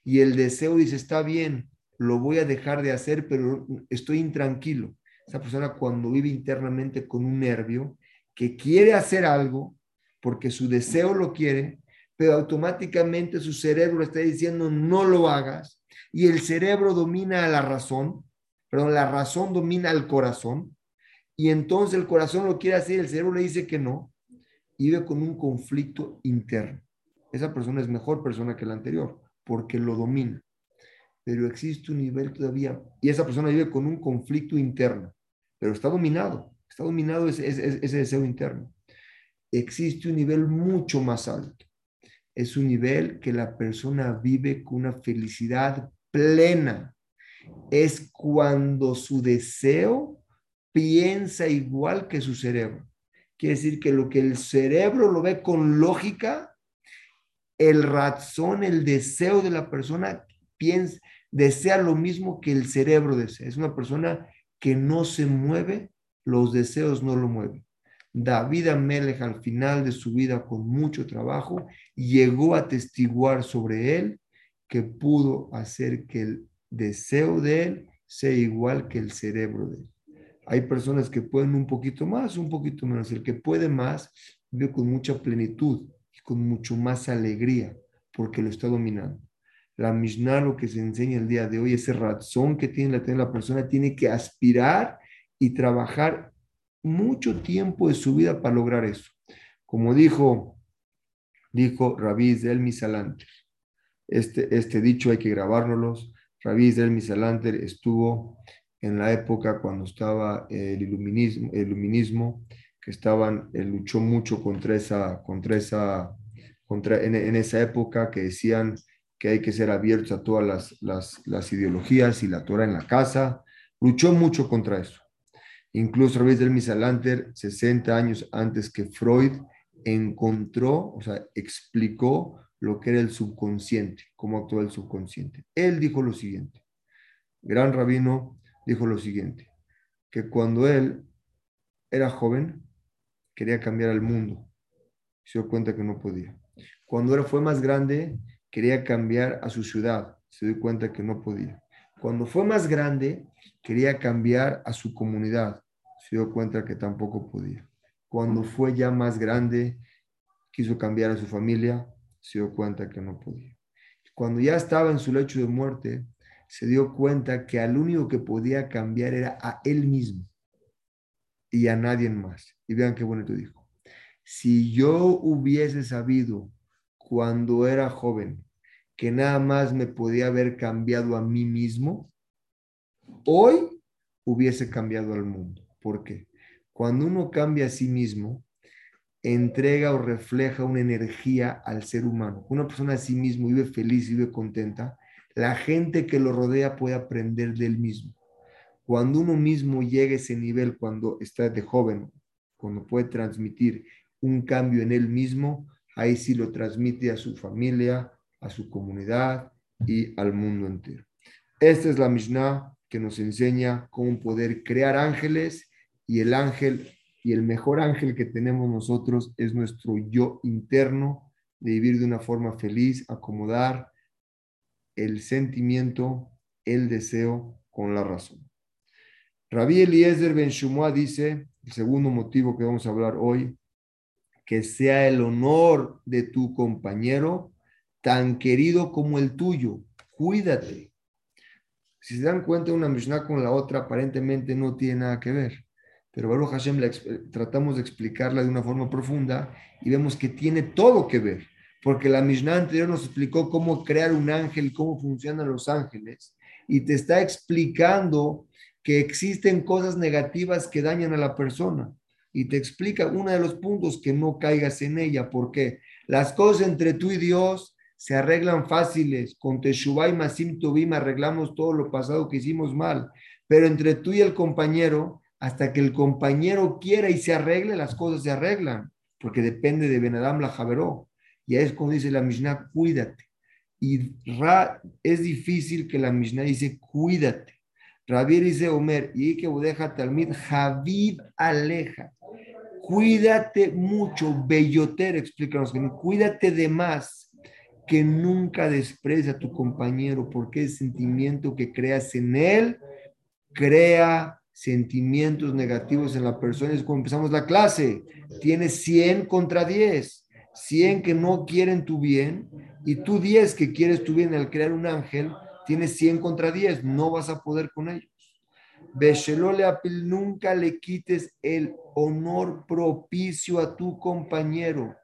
Y el deseo dice, está bien, lo voy a dejar de hacer, pero estoy intranquilo. Esa persona cuando vive internamente con un nervio que quiere hacer algo porque su deseo lo quiere, pero automáticamente su cerebro está diciendo no lo hagas y el cerebro domina a la razón, perdón, la razón domina al corazón y entonces el corazón lo quiere hacer, el cerebro le dice que no, vive con un conflicto interno. Esa persona es mejor persona que la anterior, porque lo domina. Pero existe un nivel todavía, y esa persona vive con un conflicto interno, pero está dominado, está dominado ese, ese deseo interno. Existe un nivel mucho más alto. Es un nivel que la persona vive con una felicidad plena. Es cuando su deseo piensa igual que su cerebro. Quiere decir que lo que el cerebro lo ve con lógica, el razón, el deseo de la persona piensa, desea lo mismo que el cerebro desea. Es una persona que no se mueve, los deseos no lo mueven. David Amelech al final de su vida con mucho trabajo llegó a testiguar sobre él que pudo hacer que el deseo de él sea igual que el cerebro de él. Hay personas que pueden un poquito más, un poquito menos. El que puede más vive con mucha plenitud con mucho más alegría porque lo está dominando. La Mishnah lo que se enseña el día de hoy, ese razón que tiene la, la persona, tiene que aspirar y trabajar mucho tiempo de su vida para lograr eso. Como dijo, dijo Rabí del Misalanter, este, este dicho hay que grabárnoslos. Rabí del Misalanter estuvo en la época cuando estaba el iluminismo que estaban, eh, luchó mucho contra esa, contra esa, contra, en, esa época que decían que hay que ser abiertos a todas las, las, las ideologías y la Torah en la casa, luchó mucho contra eso. Incluso a través del Misalanter, 60 años antes que Freud, encontró, o sea, explicó lo que era el subconsciente, cómo actúa el subconsciente. Él dijo lo siguiente, gran rabino dijo lo siguiente, que cuando él era joven, quería cambiar al mundo. Se dio cuenta que no podía. Cuando él fue más grande, quería cambiar a su ciudad. Se dio cuenta que no podía. Cuando fue más grande, quería cambiar a su comunidad. Se dio cuenta que tampoco podía. Cuando fue ya más grande, quiso cambiar a su familia. Se dio cuenta que no podía. Cuando ya estaba en su lecho de muerte, se dio cuenta que al único que podía cambiar era a él mismo y a nadie más. Y vean qué bonito dijo. Si yo hubiese sabido cuando era joven que nada más me podía haber cambiado a mí mismo, hoy hubiese cambiado al mundo. ¿Por qué? Cuando uno cambia a sí mismo, entrega o refleja una energía al ser humano. Una persona a sí mismo vive feliz, vive contenta, la gente que lo rodea puede aprender del mismo. Cuando uno mismo llega a ese nivel, cuando está de joven, cuando puede transmitir un cambio en él mismo, ahí sí lo transmite a su familia, a su comunidad y al mundo entero. Esta es la Mishnah que nos enseña cómo poder crear ángeles y el ángel y el mejor ángel que tenemos nosotros es nuestro yo interno de vivir de una forma feliz, acomodar, el sentimiento, el deseo con la razón. Rabí Eliezer Ben Shumua dice, el segundo motivo que vamos a hablar hoy, que sea el honor de tu compañero tan querido como el tuyo. Cuídate. Si se dan cuenta, una Mishnah con la otra aparentemente no tiene nada que ver. Pero Baruch Hashem tratamos de explicarla de una forma profunda y vemos que tiene todo que ver. Porque la Mishnah anterior nos explicó cómo crear un ángel, cómo funcionan los ángeles. Y te está explicando que existen cosas negativas que dañan a la persona. Y te explica uno de los puntos que no caigas en ella. porque Las cosas entre tú y Dios se arreglan fáciles. Con Teshuvah y Masim Tubim arreglamos todo lo pasado que hicimos mal. Pero entre tú y el compañero, hasta que el compañero quiera y se arregle, las cosas se arreglan. Porque depende de Benadam la Javeró. Y es como dice la Mishnah, cuídate. Y Ra, es difícil que la Mishnah dice, cuídate. Rabir dice Omer, y que deja Talmid, Javid aleja. Cuídate mucho, belloter, explícanos, cuídate de más que nunca desprecia a tu compañero, porque el sentimiento que creas en él crea sentimientos negativos en la persona. Es como empezamos la clase, tienes 100 contra 10, 100 que no quieren tu bien y tú 10 que quieres tu bien al crear un ángel, tienes 100 contra 10, no vas a poder con ellos. Apil, nunca le quites el honor propicio a tu compañero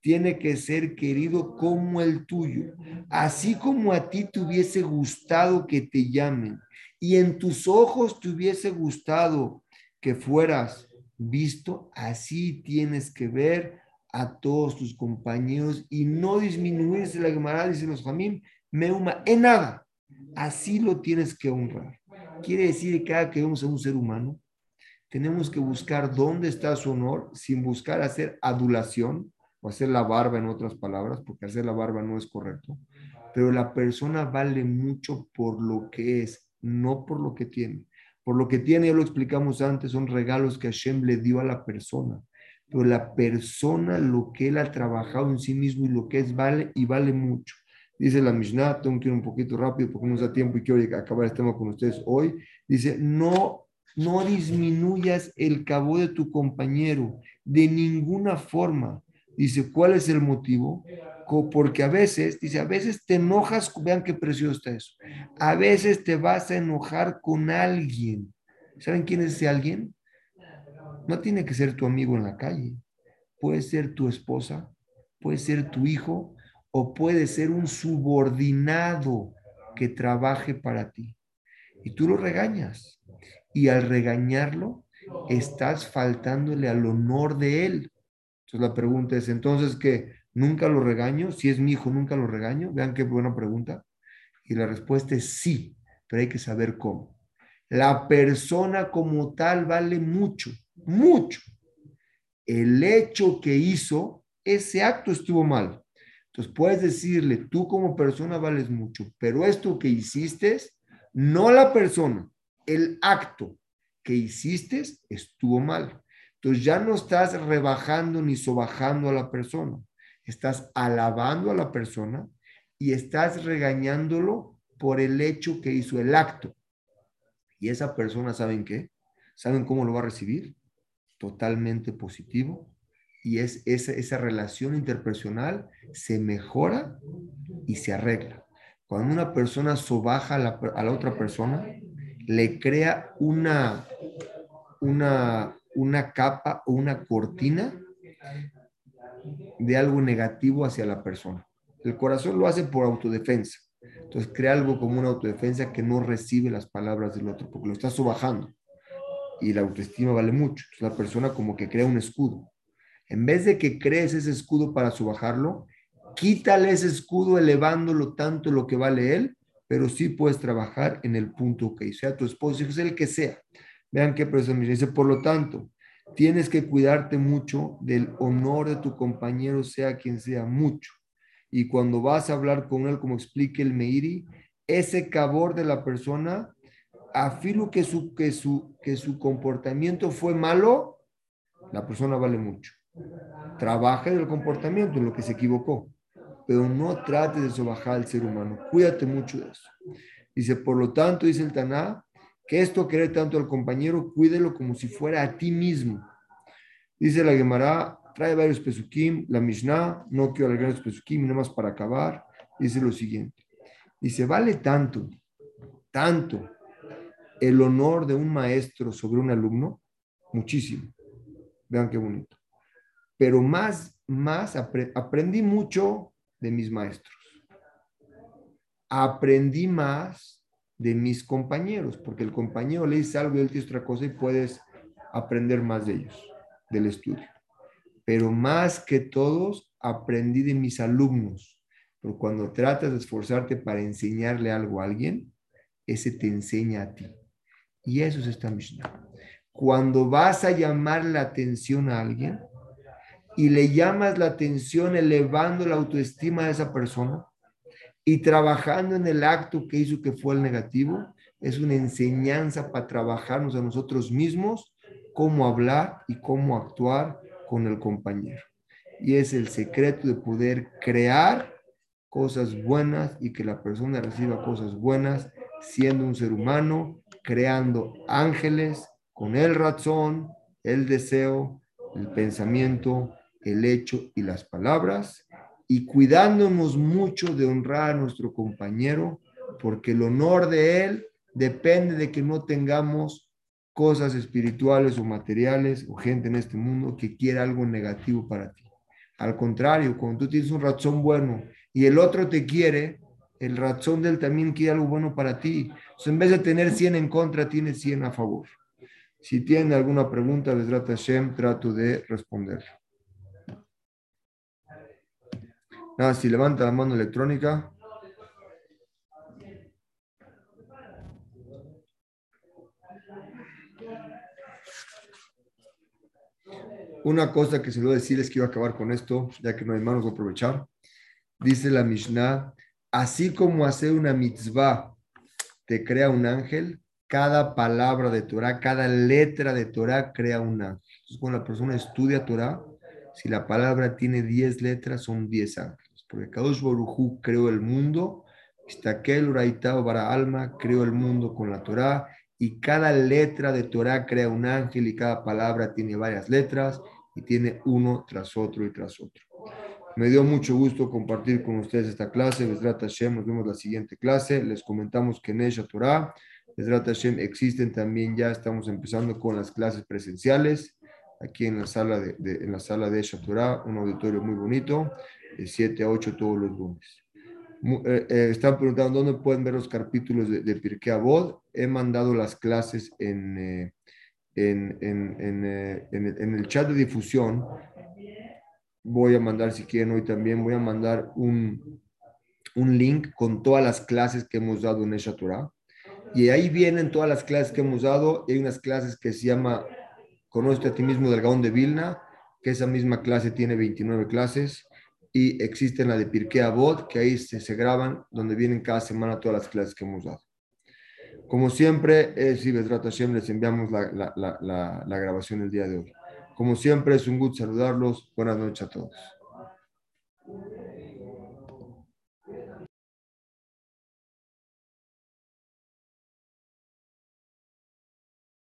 tiene que ser querido como el tuyo. Así como a ti te hubiese gustado que te llamen y en tus ojos te hubiese gustado que fueras visto, así tienes que ver a todos tus compañeros y no disminuirse la Gemara, dice los Jamim, meuma, en nada. Así lo tienes que honrar. Quiere decir que cada que vemos a un ser humano, tenemos que buscar dónde está su honor sin buscar hacer adulación, o hacer la barba en otras palabras, porque hacer la barba no es correcto, pero la persona vale mucho por lo que es, no por lo que tiene. Por lo que tiene, ya lo explicamos antes, son regalos que Hashem le dio a la persona, pero la persona, lo que él ha trabajado en sí mismo y lo que es, vale y vale mucho. Dice la Mishnah, tengo que ir un poquito rápido porque no da tiempo y quiero acabar este tema con ustedes hoy. Dice, no, no disminuyas el cabo de tu compañero de ninguna forma Dice, ¿cuál es el motivo? Porque a veces, dice, a veces te enojas, vean qué precioso está eso. A veces te vas a enojar con alguien. ¿Saben quién es ese alguien? No tiene que ser tu amigo en la calle. Puede ser tu esposa, puede ser tu hijo o puede ser un subordinado que trabaje para ti. Y tú lo regañas. Y al regañarlo, estás faltándole al honor de él. Entonces la pregunta es, entonces, que ¿Nunca lo regaño? Si es mi hijo, ¿nunca lo regaño? Vean qué buena pregunta. Y la respuesta es sí, pero hay que saber cómo. La persona como tal vale mucho, mucho. El hecho que hizo, ese acto estuvo mal. Entonces puedes decirle, tú como persona vales mucho, pero esto que hiciste, no la persona, el acto que hiciste estuvo mal. Entonces ya no estás rebajando ni sobajando a la persona, estás alabando a la persona y estás regañándolo por el hecho que hizo el acto. Y esa persona, ¿saben qué? ¿Saben cómo lo va a recibir? Totalmente positivo. Y es esa, relación interpersonal se mejora y se arregla. Cuando una persona sobaja a la, otra persona, le crea una, una, una capa o una cortina de algo negativo hacia la persona. El corazón lo hace por autodefensa. Entonces crea algo como una autodefensa que no recibe las palabras del otro, porque lo está subajando. Y la autoestima vale mucho. Entonces la persona como que crea un escudo. En vez de que crees ese escudo para subajarlo, quítale ese escudo elevándolo tanto lo que vale él, pero sí puedes trabajar en el punto que sea tu esposo, es el que sea. Vean qué me dice, por lo tanto, tienes que cuidarte mucho del honor de tu compañero, sea quien sea, mucho. Y cuando vas a hablar con él, como explique el Meiri, ese cabor de la persona, afirmo que su, que, su, que su comportamiento fue malo, la persona vale mucho. Trabaja del comportamiento, en lo que se equivocó, pero no trate de sobajar al ser humano. Cuídate mucho de eso. Dice, por lo tanto, dice el Taná, que esto querer tanto al compañero, cuídelo como si fuera a ti mismo. Dice la Gemara, trae varios pesukim, la Mishnah, no quiero alargar los pesukim, nada más para acabar. dice lo siguiente. Dice, vale tanto, tanto el honor de un maestro sobre un alumno, muchísimo. Vean qué bonito. Pero más, más aprendí mucho de mis maestros. Aprendí más de mis compañeros, porque el compañero le dice algo y él dice otra cosa y puedes aprender más de ellos, del estudio. Pero más que todos, aprendí de mis alumnos. Pero cuando tratas de esforzarte para enseñarle algo a alguien, ese te enseña a ti. Y eso es esta Mishnah. Cuando vas a llamar la atención a alguien y le llamas la atención elevando la autoestima de esa persona y trabajando en el acto que hizo que fue el negativo, es una enseñanza para trabajarnos a nosotros mismos cómo hablar y cómo actuar con el compañero. Y es el secreto de poder crear cosas buenas y que la persona reciba cosas buenas siendo un ser humano, creando ángeles con el razón, el deseo, el pensamiento, el hecho y las palabras, y cuidándonos mucho de honrar a nuestro compañero, porque el honor de él depende de que no tengamos cosas espirituales o materiales o gente en este mundo que quiera algo negativo para ti. Al contrario, cuando tú tienes un razón bueno y el otro te quiere, el razón de él también quiere algo bueno para ti. en vez de tener 100 en contra, tienes 100 a favor. Si tienen alguna pregunta, les trata Hashem, trato de responder. Nada, si levanta la mano electrónica. Una cosa que se lo a decir es que iba a acabar con esto, ya que no hay manos de aprovechar. Dice la Mishnah, así como hacer una mitzvah te crea un ángel, cada palabra de Torah, cada letra de Torah crea un ángel. Entonces, cuando la persona estudia Torah, si la palabra tiene 10 letras, son 10 ángeles. Porque Kadosh Borujú creó el mundo, Istakel Uraitao para Alma creó el mundo con la Torah, y cada letra de Torah crea un ángel, y cada palabra tiene varias letras, y tiene uno tras otro y tras otro. Me dio mucho gusto compartir con ustedes esta clase. nos vemos la siguiente clase. Les comentamos que en Esha Torah Hashem existen también, ya estamos empezando con las clases presenciales, aquí en la sala de, en la sala de Shaturah, un auditorio muy bonito, de 7 a 8 todos los lunes. Eh, eh, están preguntando dónde pueden ver los capítulos de, de Pirkei Avod. He mandado las clases en, eh, en, en, en, el chat de difusión. Voy a mandar, si quieren hoy también, voy a mandar un, un link con todas las clases que hemos dado en Esha y ahí vienen todas las clases que hemos dado. Hay unas clases que se llama Conoce a ti mismo del Gaón de Vilna, que esa misma clase tiene 29 clases. Y existe la de Pirkei Avot, que ahí se, se, graban, donde vienen cada semana todas las clases que hemos dado. Como siempre, eh, si Hashem, les enviamos la, la, la, la grabación el día de hoy. Como siempre, es un gusto saludarlos. Buenas noches a todos.